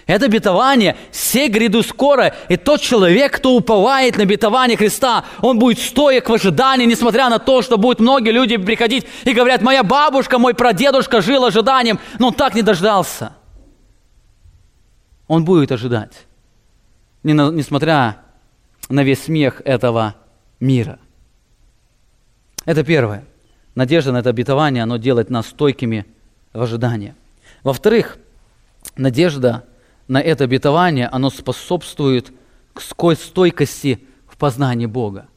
Это обетование, все гряду скоро, и тот человек, кто уповает на обетование Христа, он будет стоек в ожидании, несмотря на то, что будут многие люди приходить и говорят, моя бабушка, мой прадедушка жил ожиданием, но он так не дождался. Он будет ожидать, несмотря на весь смех этого мира. Это первое. Надежда на это обетование, оно делает нас стойкими в ожидании. Во-вторых, надежда на это обетование, оно способствует к стойкости в познании Бога.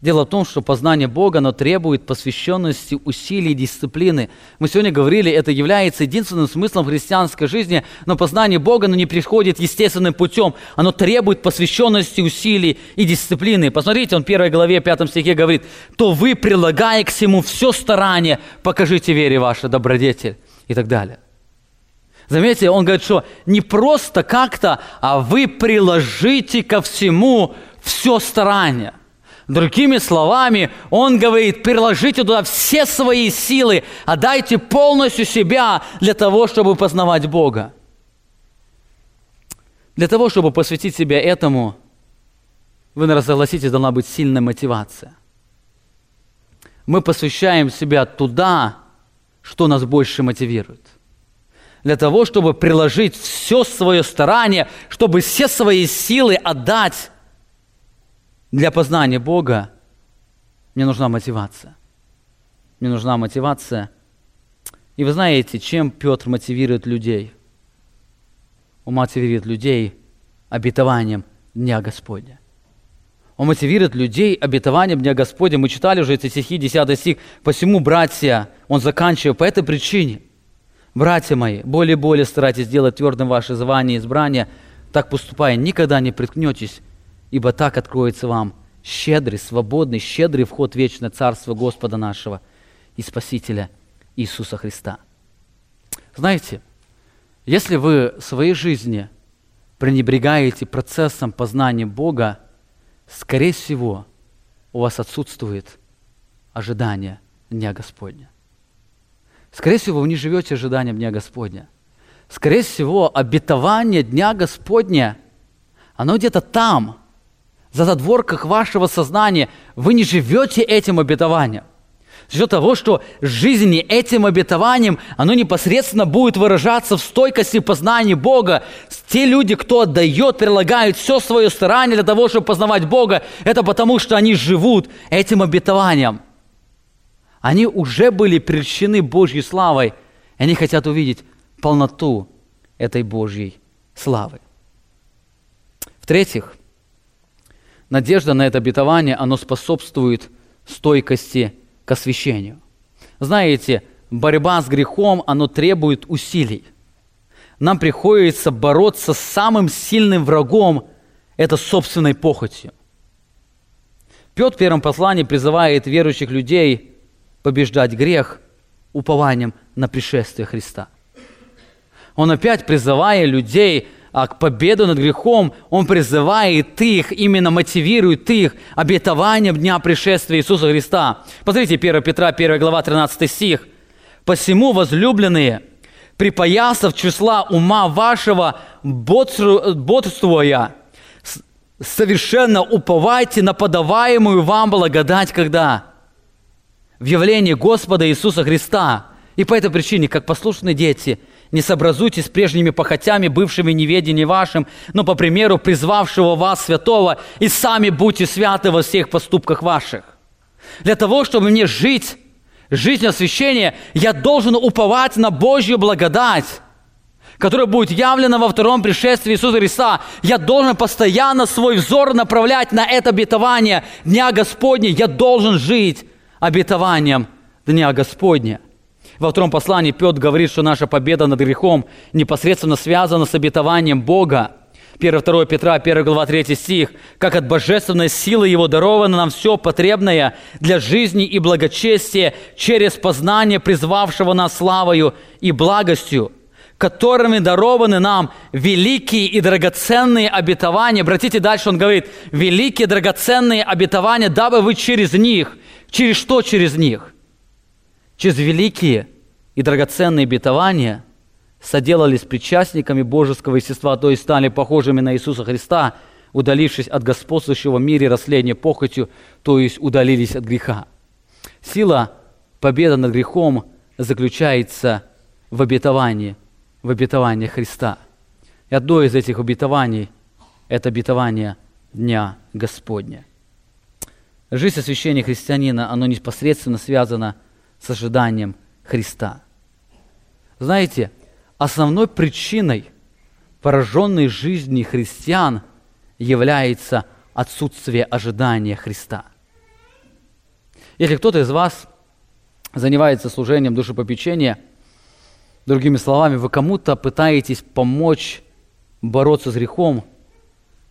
Дело в том, что познание Бога, оно требует посвященности, усилий, дисциплины. Мы сегодня говорили, это является единственным смыслом христианской жизни, но познание Бога, оно не приходит естественным путем. Оно требует посвященности, усилий и дисциплины. Посмотрите, он в первой главе, пятом стихе говорит, «То вы, прилагая к всему все старание, покажите вере вашей добродетель» и так далее. Заметьте, он говорит, что не просто как-то, а вы приложите ко всему все старание. Другими словами, он говорит, приложите туда все свои силы, отдайте полностью себя для того, чтобы познавать Бога. Для того, чтобы посвятить себя этому, вы, наверное, согласитесь, должна быть сильная мотивация. Мы посвящаем себя туда, что нас больше мотивирует. Для того, чтобы приложить все свое старание, чтобы все свои силы отдать для познания Бога мне нужна мотивация. Мне нужна мотивация. И вы знаете, чем Петр мотивирует людей? Он мотивирует людей обетованием Дня Господня. Он мотивирует людей обетованием Дня Господня. Мы читали уже эти стихи, 10 стих. «Посему, братья, он заканчивает по этой причине. Братья мои, более и более старайтесь сделать твердым ваше звание и избрание, так поступая, никогда не приткнетесь ибо так откроется вам щедрый, свободный, щедрый вход в вечное Царство Господа нашего и Спасителя Иисуса Христа. Знаете, если вы в своей жизни пренебрегаете процессом познания Бога, скорее всего, у вас отсутствует ожидание Дня Господня. Скорее всего, вы не живете ожиданием Дня Господня. Скорее всего, обетование Дня Господня, оно где-то там – за задворках вашего сознания вы не живете этим обетованием. За счет того, что жизни этим обетованием, оно непосредственно будет выражаться в стойкости познания Бога. Те люди, кто отдает, прилагают все свое старание для того, чтобы познавать Бога, это потому, что они живут этим обетованием. Они уже были прельщены Божьей славой, и они хотят увидеть полноту этой Божьей славы. В-третьих, надежда на это обетование, оно способствует стойкости к освящению. Знаете, борьба с грехом, оно требует усилий. Нам приходится бороться с самым сильным врагом, это собственной похотью. Петр в первом послании призывает верующих людей побеждать грех упованием на пришествие Христа. Он опять призывая людей а к победу над грехом Он призывает их, именно мотивирует их обетованием Дня пришествия Иисуса Христа. Посмотрите, 1 Петра, 1 глава, 13 стих. «Посему, возлюбленные, припоясав числа ума вашего, бодрствуя, совершенно уповайте на подаваемую вам благодать, когда? В явлении Господа Иисуса Христа. И по этой причине, как послушные дети – не сообразуйтесь с прежними похотями, бывшими неведением вашим, но по примеру призвавшего вас святого, и сами будьте святы во всех поступках ваших. Для того, чтобы мне жить, жизнь освящения, я должен уповать на Божью благодать, которая будет явлена во втором пришествии Иисуса Христа. Я должен постоянно свой взор направлять на это обетование Дня Господня. Я должен жить обетованием Дня Господня. Во втором послании Петр говорит, что наша победа над грехом непосредственно связана с обетованием Бога. 1-2 Петра, 1 глава, 3 стих. «Как от божественной силы Его даровано нам все потребное для жизни и благочестия через познание призвавшего нас славою и благостью, которыми дарованы нам великие и драгоценные обетования». Обратите дальше, он говорит, «великие драгоценные обетования, дабы вы через них». Через что через них? через великие и драгоценные обетования соделались причастниками божеского естества, то есть стали похожими на Иисуса Христа, удалившись от господствующего в мире расследования похотью, то есть удалились от греха. Сила победы над грехом заключается в обетовании, в обетовании Христа. И одно из этих обетований – это обетование Дня Господня. Жизнь освящения христианина, оно непосредственно связано с ожиданием Христа. Знаете, основной причиной пораженной жизни христиан является отсутствие ожидания Христа. Если кто-то из вас занимается служением душепопечения, другими словами, вы кому-то пытаетесь помочь бороться с грехом,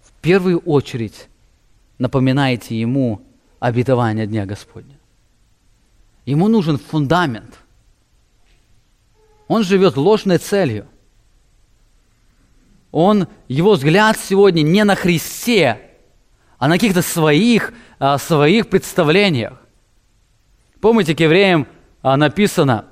в первую очередь напоминаете ему обетование Дня Господня. Ему нужен фундамент. Он живет ложной целью. Он, его взгляд сегодня не на Христе, а на каких-то своих, а, своих представлениях. Помните, к евреям а, написано,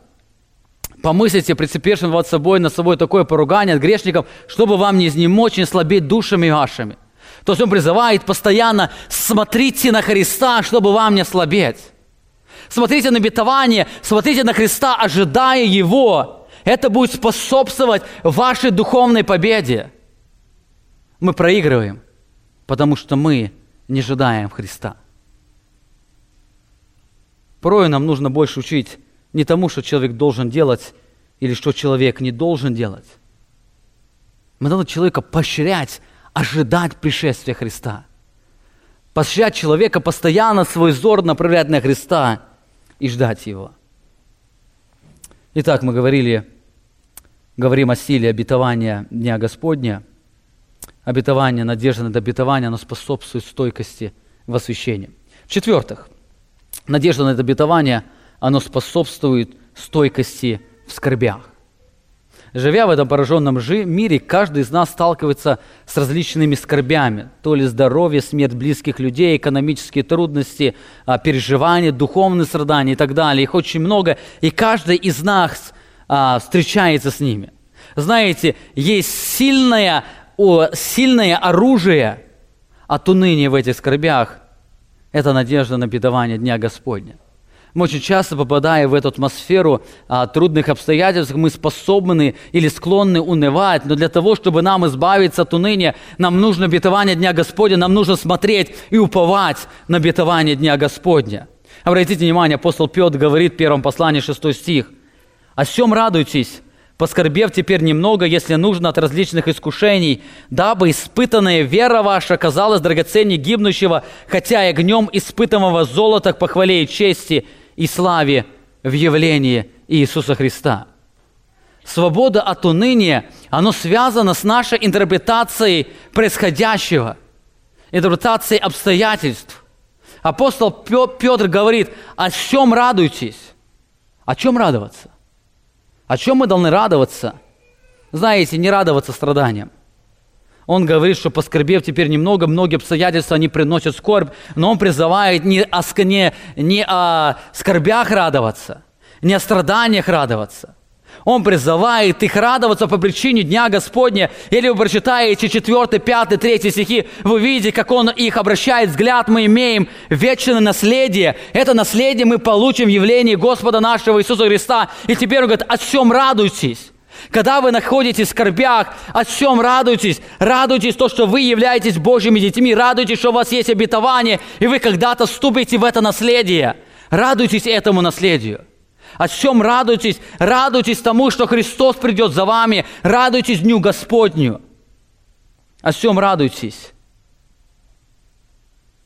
помыслите, прицепившим вас собой на собой такое поругание от грешников, чтобы вам не изнемочь, не слабеть душами вашими. То есть он призывает постоянно, смотрите на Христа, чтобы вам не слабеть. Смотрите на обетование, смотрите на Христа, ожидая Его. Это будет способствовать вашей духовной победе. Мы проигрываем, потому что мы не ожидаем Христа. Порой нам нужно больше учить не тому, что человек должен делать или что человек не должен делать. Мы должны человека поощрять, ожидать пришествия Христа. Поощрять человека постоянно свой взор направлять на Христа и ждать Его. Итак, мы говорили, говорим о силе обетования Дня Господня. Обетование, надежда на обетование, оно способствует стойкости в освящении. В-четвертых, Надежда на это обетование, оно способствует стойкости в скорбях. Живя в этом пораженном мире, каждый из нас сталкивается с различными скорбями. То ли здоровье, смерть близких людей, экономические трудности, а, переживания, духовные страдания и так далее. Их очень много, и каждый из нас а, встречается с ними. Знаете, есть сильное, сильное оружие от уныния в этих скорбях – это надежда на питание Дня Господня. Мы очень часто, попадая в эту атмосферу а, трудных обстоятельств, мы способны или склонны унывать, но для того, чтобы нам избавиться от уныния, нам нужно обетование Дня Господня, нам нужно смотреть и уповать на обетование Дня Господня. Обратите внимание, апостол Петр говорит в первом послании 6 стих. «О всем радуйтесь, поскорбев теперь немного, если нужно, от различных искушений, дабы испытанная вера ваша казалась драгоценней гибнущего, хотя и огнем испытанного золота к похвале и чести и славе в явлении Иисуса Христа. Свобода от уныния, оно связано с нашей интерпретацией происходящего, интерпретацией обстоятельств. Апостол Петр говорит, о чем радуйтесь? О чем радоваться? О чем мы должны радоваться? Знаете, не радоваться страданиям. Он говорит, что поскорбев теперь немного, многие обстоятельства они приносят скорбь, но он призывает не о, не, не о скорбях радоваться, не о страданиях радоваться, он призывает их радоваться по причине Дня Господня. Или вы прочитаете 4, 5, 3 стихи, вы видите, как Он их обращает взгляд. Мы имеем вечное наследие. Это наследие мы получим в явлении Господа нашего Иисуса Христа. И теперь Он говорит, о чем радуйтесь? Когда вы находитесь в скорбях, о чем радуйтесь? Радуйтесь то, что вы являетесь Божьими детьми. Радуйтесь, что у вас есть обетование, и вы когда-то вступите в это наследие. Радуйтесь этому наследию. О чем радуйтесь? Радуйтесь тому, что Христос придет за вами. Радуйтесь Дню Господню. О чем радуйтесь?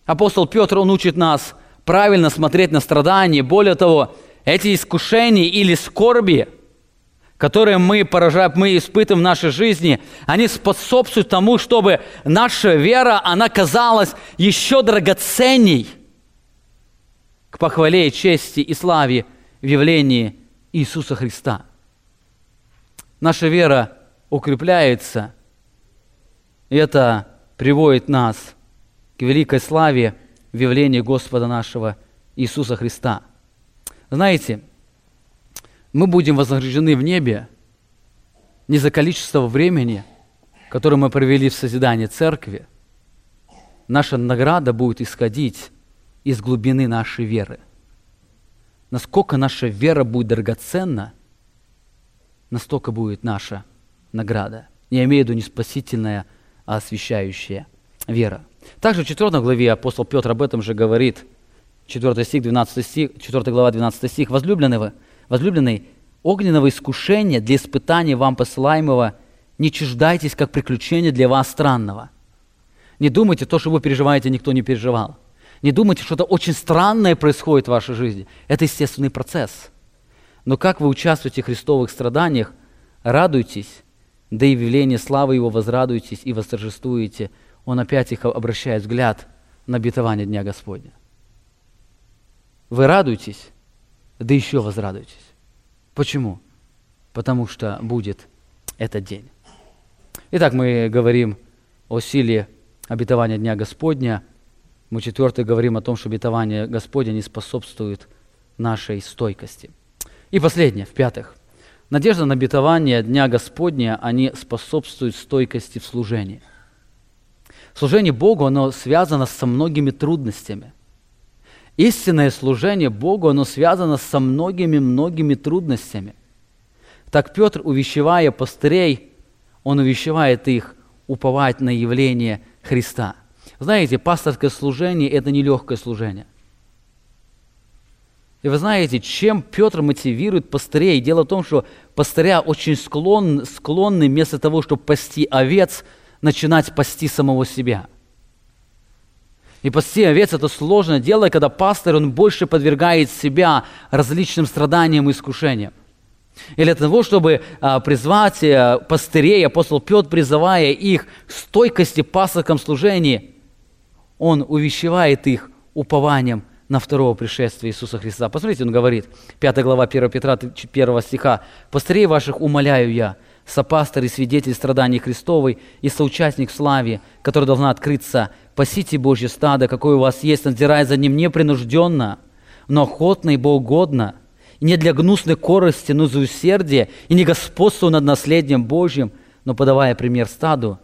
Апостол Петр, он учит нас правильно смотреть на страдания. Более того, эти искушения или скорби, которые мы, поражаем, мы испытываем в нашей жизни, они способствуют тому, чтобы наша вера, она казалась еще драгоценней к похвале, чести и славе в явлении Иисуса Христа. Наша вера укрепляется, и это приводит нас к великой славе в явлении Господа нашего Иисуса Христа. Знаете, мы будем вознаграждены в небе не за количество времени, которое мы провели в созидании церкви. Наша награда будет исходить из глубины нашей веры – насколько наша вера будет драгоценна, настолько будет наша награда. Я имею в виду не спасительная, а освящающая вера. Также в 4 главе апостол Петр об этом же говорит, 4 стих, 12 стих, 4 глава, 12 стих. Возлюбленного, возлюбленный, огненного искушения для испытания вам посылаемого не чуждайтесь, как приключение для вас странного. Не думайте, то, что вы переживаете, никто не переживал. Не думайте, что-то очень странное происходит в вашей жизни. Это естественный процесс. Но как вы участвуете в христовых страданиях, радуйтесь, да и в славы Его возрадуйтесь и восторжествуете. Он опять их обращает взгляд на обетование Дня Господня. Вы радуйтесь, да еще возрадуйтесь. Почему? Потому что будет этот день. Итак, мы говорим о силе обетования Дня Господня. Мы четвертое говорим о том, что обетование Господня не способствует нашей стойкости. И последнее, в-пятых. Надежда на обетование Дня Господня, они способствуют стойкости в служении. Служение Богу, оно связано со многими трудностями. Истинное служение Богу, оно связано со многими-многими трудностями. Так Петр, увещевая пастырей, он увещевает их уповать на явление Христа. Знаете, пасторское служение – это нелегкое служение. И вы знаете, чем Петр мотивирует пастырей? Дело в том, что пастыря очень склонны, склонны вместо того, чтобы пасти овец, начинать пасти самого себя. И пасти овец – это сложное дело, когда пастор, он больше подвергает себя различным страданиям и искушениям. Или для того, чтобы а, призвать а, пастырей, апостол Петр, призывая их к стойкости пасторском служении, он увещевает их упованием на второго пришествия Иисуса Христа. Посмотрите, он говорит, 5 глава 1 Петра 1 стиха, «Пастырей ваших умоляю я, сопастор и свидетель страданий Христовой и соучастник в славе, которая должна открыться, пасите Божье стадо, какое у вас есть, надзирая за ним непринужденно, но охотно и богоугодно, и не для гнусной корости, но за усердие, и не господство над наследием Божьим, но подавая пример стаду.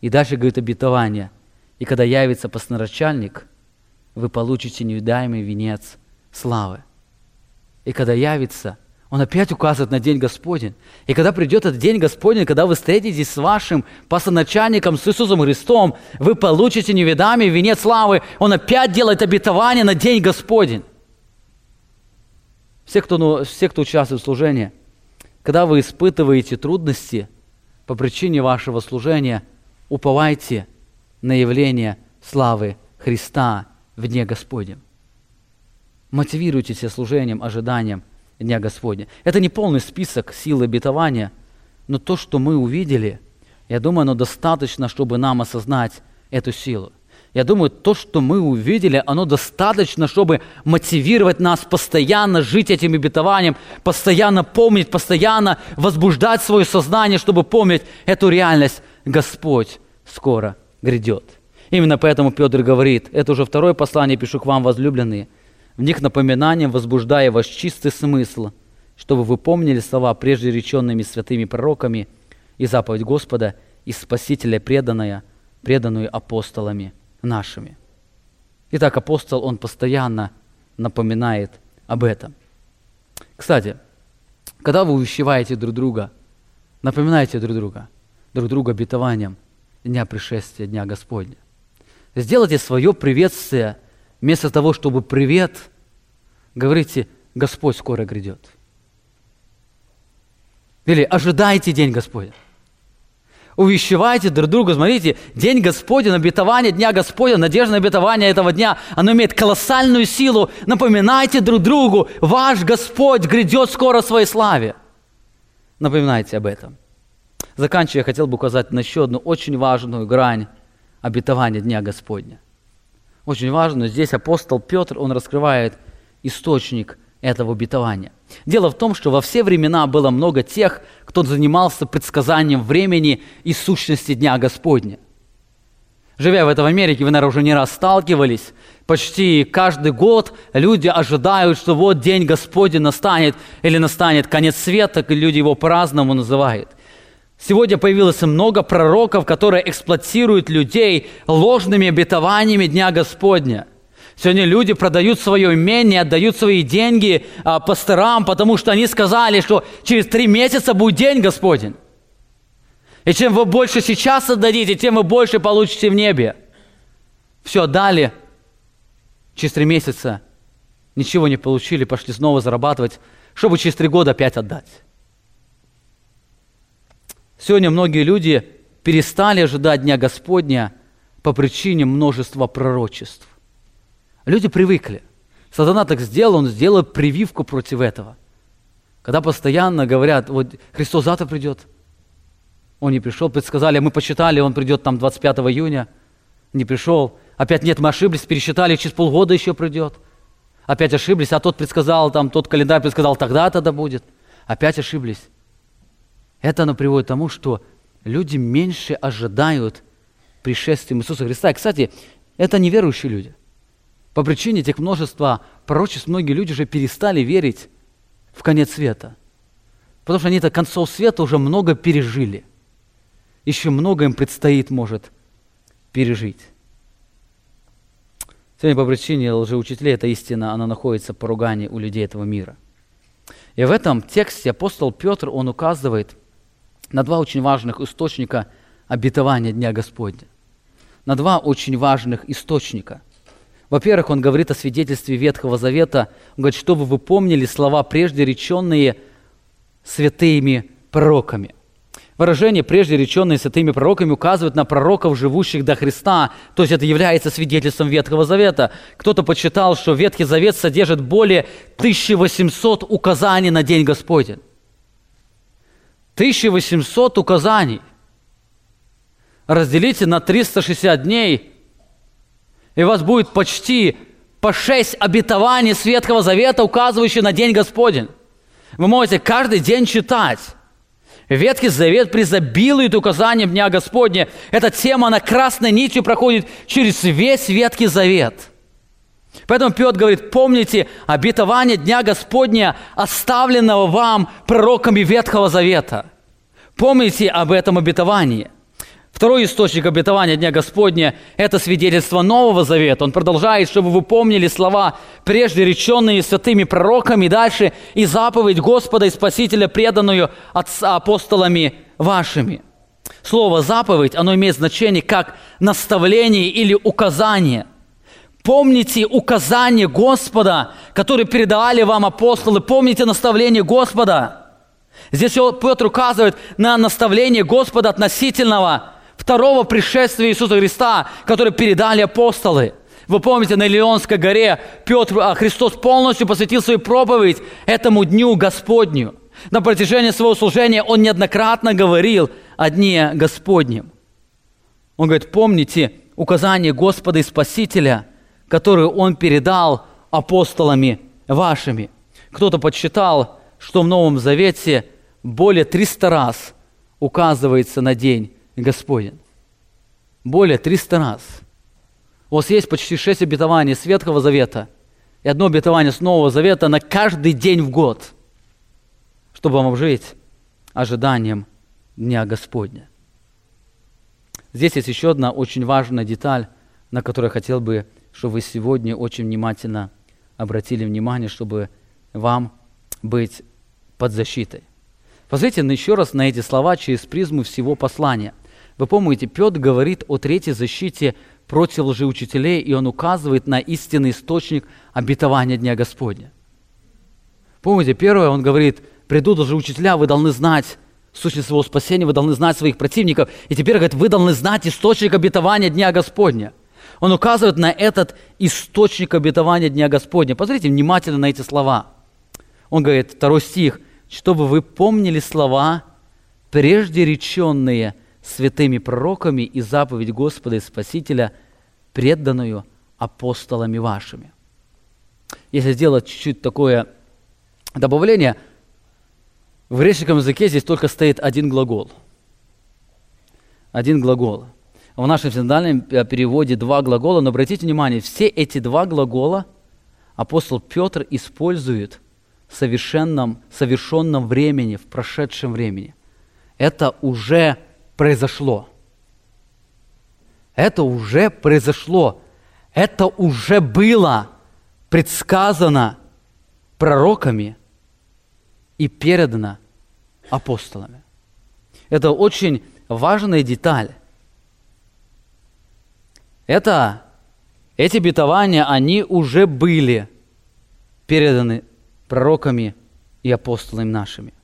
И дальше говорит обетование. И когда явится пастноначальник, вы получите невидаемый венец славы. И когда явится, он опять указывает на день Господень. И когда придет этот день Господень, когда вы встретитесь с вашим пасоначальником, с Иисусом Христом, вы получите невидимый венец славы. Он опять делает обетование на день Господень. Все, кто, ну, все, кто участвует в служении, когда вы испытываете трудности по причине вашего служения, уповайте на явление славы Христа в Дне Господнем. Мотивируйте себя служением, ожиданием Дня Господня. Это не полный список сил обетования, но то, что мы увидели, я думаю, оно достаточно, чтобы нам осознать эту силу. Я думаю, то, что мы увидели, оно достаточно, чтобы мотивировать нас постоянно жить этим обетованием, постоянно помнить, постоянно возбуждать свое сознание, чтобы помнить эту реальность. Господь скоро грядет. Именно поэтому Петр говорит, это уже второе послание пишу к вам, возлюбленные, в них напоминанием возбуждая ваш чистый смысл, чтобы вы помнили слова, прежде реченными святыми пророками, и заповедь Господа, и Спасителя преданная, преданную апостолами – нашими. Итак, апостол, он постоянно напоминает об этом. Кстати, когда вы увещеваете друг друга, напоминайте друг друга, друг друга обетованием Дня пришествия, Дня Господня. Сделайте свое приветствие, вместо того, чтобы привет, говорите, Господь скоро грядет. Или ожидайте день Господня увещевайте друг друга. Смотрите, День Господень, обетование Дня Господня, надежда на обетование этого дня, оно имеет колоссальную силу. Напоминайте друг другу, ваш Господь грядет скоро в своей славе. Напоминайте об этом. Заканчивая, я хотел бы указать на еще одну очень важную грань обетования Дня Господня. Очень важную. Здесь апостол Петр, он раскрывает источник этого обетования. Дело в том, что во все времена было много тех, кто занимался предсказанием времени и сущности Дня Господня. Живя в этом Америке, вы, наверное, уже не раз сталкивались. Почти каждый год люди ожидают, что вот день Господень настанет, или настанет конец света, и люди его по-разному называют. Сегодня появилось много пророков, которые эксплуатируют людей ложными обетованиями Дня Господня – Сегодня люди продают свое имение, отдают свои деньги а, пасторам, потому что они сказали, что через три месяца будет день Господень. И чем вы больше сейчас отдадите, тем вы больше получите в небе. Все, дали. Через три месяца ничего не получили, пошли снова зарабатывать, чтобы через три года опять отдать. Сегодня многие люди перестали ожидать Дня Господня по причине множества пророчеств Люди привыкли. Сатана так сделал, он сделал прививку против этого. Когда постоянно говорят, вот Христос завтра придет, он не пришел, предсказали, мы посчитали, он придет там 25 июня, не пришел, опять нет, мы ошиблись, пересчитали, через полгода еще придет, опять ошиблись, а тот предсказал, там тот календарь предсказал, тогда тогда будет, опять ошиблись. Это оно приводит к тому, что люди меньше ожидают пришествия Иисуса Христа. И, кстати, это неверующие люди. По причине тех множества пророчеств многие люди уже перестали верить в конец света. Потому что они-то концов света уже много пережили. Еще много им предстоит, может, пережить. Сегодня по причине лжеучителей эта истина, она находится в поругании у людей этого мира. И в этом тексте апостол Петр, он указывает на два очень важных источника обетования Дня Господня. На два очень важных источника – во-первых, он говорит о свидетельстве Ветхого Завета. Он говорит, чтобы вы помнили слова, прежде реченные святыми пророками. Выражение, прежде реченные святыми пророками, указывает на пророков, живущих до Христа. То есть это является свидетельством Ветхого Завета. Кто-то подсчитал, что Ветхий Завет содержит более 1800 указаний на День Господень. 1800 указаний. Разделите на 360 дней – и у вас будет почти по шесть обетований Светского Завета, указывающих на День Господень. Вы можете каждый день читать. Ветхий Завет призабилует указанием Дня Господня. Эта тема, на красной нитью проходит через весь Ветхий Завет. Поэтому Петр говорит, помните обетование Дня Господня, оставленного вам пророками Ветхого Завета. Помните об этом обетовании – Второй источник обетования Дня Господня – это свидетельство Нового Завета. Он продолжает, чтобы вы помнили слова, прежде реченные святыми пророками, дальше и заповедь Господа и Спасителя, преданную апостолами вашими. Слово «заповедь», оно имеет значение как наставление или указание. Помните указание Господа, которые передавали вам апостолы. Помните наставление Господа. Здесь Петр указывает на наставление Господа относительного второго пришествия Иисуса Христа, который передали апостолы. Вы помните, на Илионской горе Петр, а Христос полностью посвятил свою проповедь этому Дню Господню. На протяжении своего служения Он неоднократно говорил о Дне Господнем. Он говорит, помните указание Господа и Спасителя, которое Он передал апостолами вашими. Кто-то подсчитал, что в Новом Завете более 300 раз указывается на день Господень. Более 300 раз. У вас есть почти 6 обетований с Ветхого Завета и одно обетование с Нового Завета на каждый день в год, чтобы вам жить ожиданием Дня Господня. Здесь есть еще одна очень важная деталь, на которую я хотел бы, чтобы вы сегодня очень внимательно обратили внимание, чтобы вам быть под защитой. Посмотрите еще раз на эти слова через призму всего послания. Вы помните, Петр говорит о третьей защите против лжеучителей, и он указывает на истинный источник обетования Дня Господня. Помните, первое, он говорит, придут лжеучителя, вы должны знать сущность своего спасения, вы должны знать своих противников. И теперь, говорит, вы должны знать источник обетования Дня Господня. Он указывает на этот источник обетования Дня Господня. Посмотрите внимательно на эти слова. Он говорит, второй стих, чтобы вы помнили слова, прежде реченные святыми пророками и заповедь Господа и Спасителя, преданную апостолами вашими. Если сделать чуть-чуть такое добавление, в греческом языке здесь только стоит один глагол. Один глагол. В нашем синодальном переводе два глагола, но обратите внимание, все эти два глагола апостол Петр использует в совершенном, совершенном времени, в прошедшем времени. Это уже произошло. Это уже произошло. Это уже было предсказано пророками и передано апостолами. Это очень важная деталь. Это, эти обетования, они уже были переданы пророками и апостолами нашими.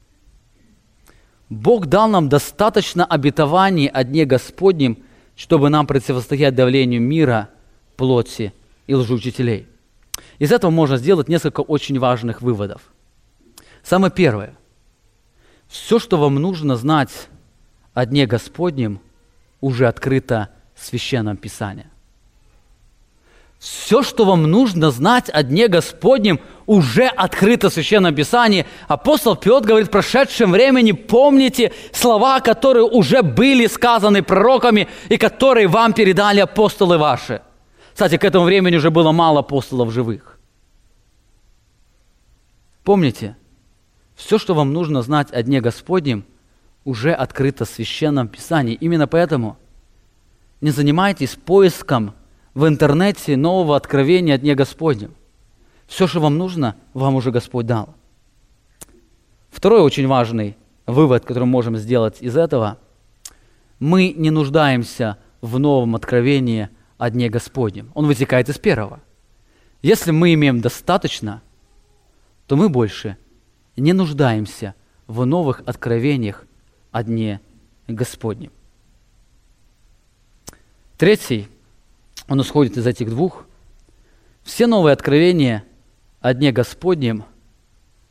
Бог дал нам достаточно обетований о Дне Господнем, чтобы нам противостоять давлению мира, плоти и лжеучителей. Из этого можно сделать несколько очень важных выводов. Самое первое. Все, что вам нужно знать о Дне Господнем, уже открыто Священном Писании. Все, что вам нужно знать о Дне Господнем, уже открыто в Священном Писании. Апостол Петр говорит, в прошедшем времени помните слова, которые уже были сказаны пророками и которые вам передали апостолы ваши. Кстати, к этому времени уже было мало апостолов живых. Помните, все, что вам нужно знать о Дне Господнем, уже открыто в Священном Писании. Именно поэтому не занимайтесь поиском в интернете нового откровения о Дне Господнем. Все, что вам нужно, вам уже Господь дал. Второй очень важный вывод, который мы можем сделать из этого, мы не нуждаемся в новом откровении о Дне Господнем. Он вытекает из первого. Если мы имеем достаточно, то мы больше не нуждаемся в новых откровениях о Дне Господнем. Третий он исходит из этих двух. Все новые откровения о Дне Господнем,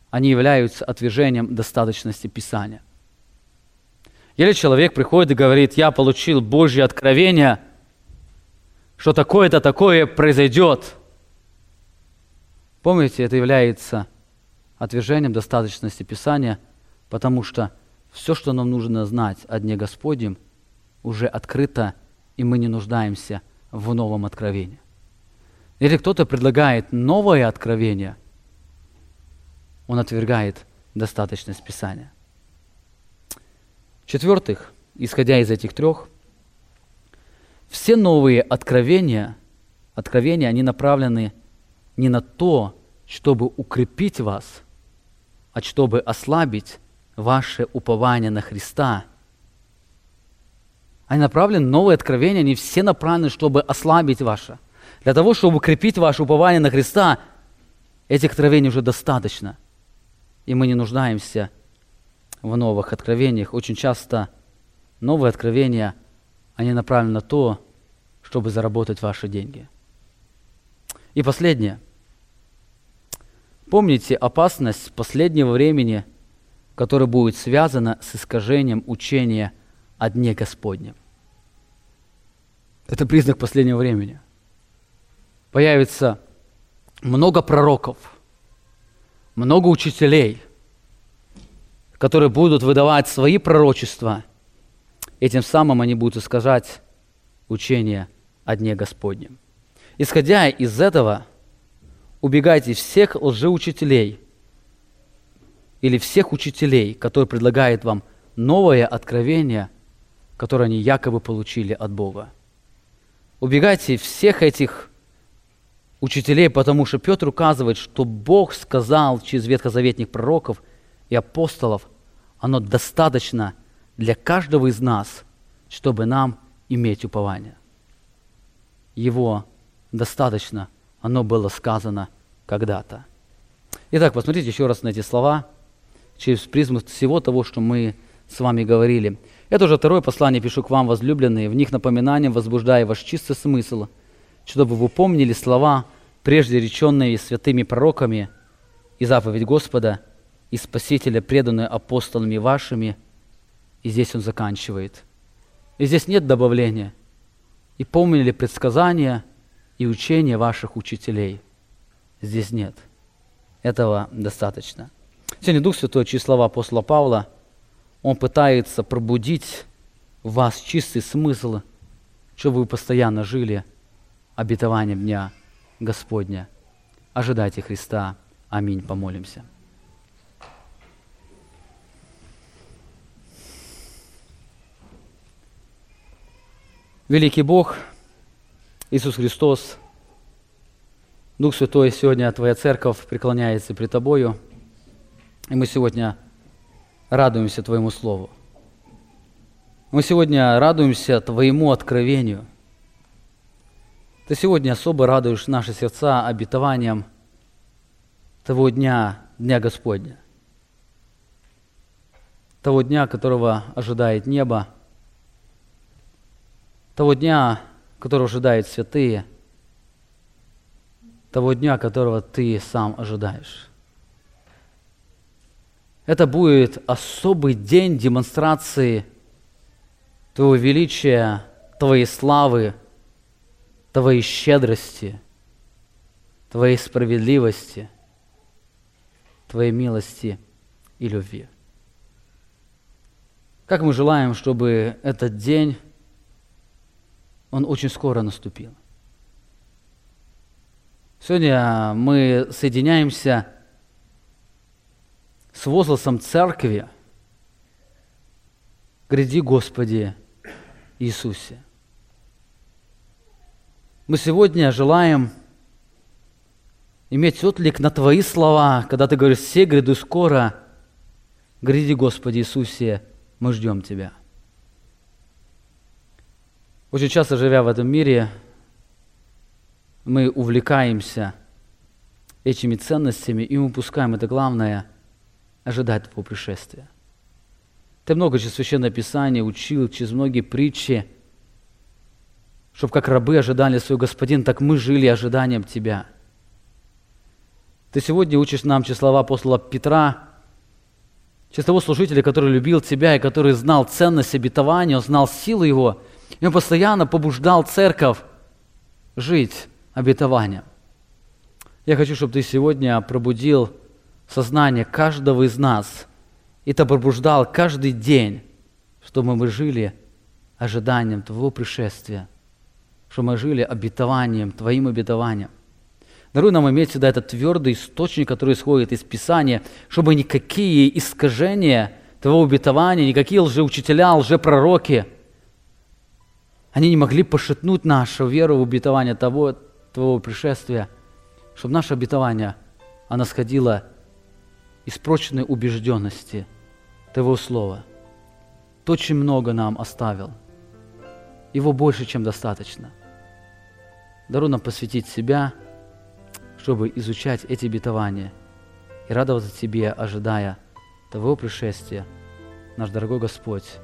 они являются отвержением достаточности Писания. Или человек приходит и говорит, я получил Божье откровение, что такое-то такое произойдет. Помните, это является отвержением достаточности Писания, потому что все, что нам нужно знать о Дне Господнем, уже открыто, и мы не нуждаемся – в новом откровении. Если кто-то предлагает новое откровение, он отвергает достаточность Писания. В-четвертых, исходя из этих трех, все новые откровения, откровения, они направлены не на то, чтобы укрепить вас, а чтобы ослабить ваше упование на Христа – они направлены, новые откровения, они все направлены, чтобы ослабить ваше. Для того, чтобы укрепить ваше упование на Христа, этих откровений уже достаточно. И мы не нуждаемся в новых откровениях. Очень часто новые откровения, они направлены на то, чтобы заработать ваши деньги. И последнее. Помните опасность последнего времени, которая будет связана с искажением учения – о Дне Господнем. Это признак последнего времени. Появится много пророков, много учителей, которые будут выдавать свои пророчества, и тем самым они будут искажать учение о Дне Господнем. Исходя из этого, убегайте всех лжеучителей или всех учителей, которые предлагают вам новое откровение – которые они якобы получили от Бога. Убегайте всех этих учителей, потому что Петр указывает, что Бог сказал через ветхозаветных пророков и апостолов, оно достаточно для каждого из нас, чтобы нам иметь упование. Его достаточно, оно было сказано когда-то. Итак, посмотрите еще раз на эти слова через призму всего того, что мы с вами говорили – это уже второе послание пишу к вам, возлюбленные, в них напоминанием возбуждая ваш чистый смысл, чтобы вы помнили слова, прежде реченные святыми пророками, и заповедь Господа, и Спасителя, преданную апостолами вашими. И здесь он заканчивает. И здесь нет добавления. И помнили предсказания и учения ваших учителей. Здесь нет. Этого достаточно. Сегодня Дух Святой, через слова апостола Павла – он пытается пробудить в вас чистый смысл, чтобы вы постоянно жили обетованием Дня Господня. Ожидайте Христа. Аминь. Помолимся. Великий Бог, Иисус Христос, Дух Святой, сегодня Твоя Церковь преклоняется пред Тобою, и мы сегодня радуемся Твоему Слову. Мы сегодня радуемся Твоему откровению. Ты сегодня особо радуешь наши сердца обетованием того дня, Дня Господня. Того дня, которого ожидает небо. Того дня, которого ожидают святые. того дня, которого ты сам ожидаешь. Это будет особый день демонстрации Твоего величия, Твоей славы, Твоей щедрости, Твоей справедливости, Твоей милости и любви. Как мы желаем, чтобы этот день, он очень скоро наступил. Сегодня мы соединяемся с возгласом церкви «Гряди, Господи Иисусе». Мы сегодня желаем иметь отклик на Твои слова, когда Ты говоришь «Все гряду скоро, гряди, Господи Иисусе, мы ждем Тебя». Очень часто, живя в этом мире, мы увлекаемся этими ценностями и упускаем это главное – ожидать Твоего пришествия. Ты много через Священное Писание учил, через многие притчи, чтобы как рабы ожидали своего Господина, так мы жили ожиданием Тебя. Ты сегодня учишь нам через слова апостола Петра, через того служителя, который любил Тебя и который знал ценность обетования, он знал силу Его, и он постоянно побуждал церковь жить обетованием. Я хочу, чтобы ты сегодня пробудил сознание каждого из нас. Это пробуждал каждый день, чтобы мы жили ожиданием Твоего пришествия, чтобы мы жили обетованием, Твоим обетованием. Даруй нам иметь всегда этот твердый источник, который исходит из Писания, чтобы никакие искажения Твоего обетования, никакие лжеучителя, лжепророки, они не могли пошатнуть нашу веру в обетование того, Твоего пришествия, чтобы наше обетование, оно сходило из прочной убежденности Твоего Слова. Ты очень много нам оставил. Его больше, чем достаточно. Дару нам посвятить себя, чтобы изучать эти обетования и радоваться Тебе, ожидая Твоего пришествия. Наш дорогой Господь,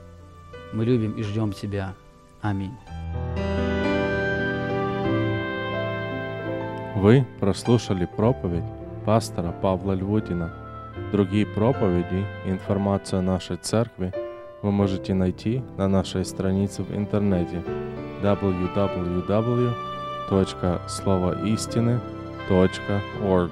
мы любим и ждем Тебя. Аминь. Вы прослушали проповедь пастора Павла Львутина – Другие проповеди и информацию о нашей церкви вы можете найти на нашей странице в интернете www.словоистины.org.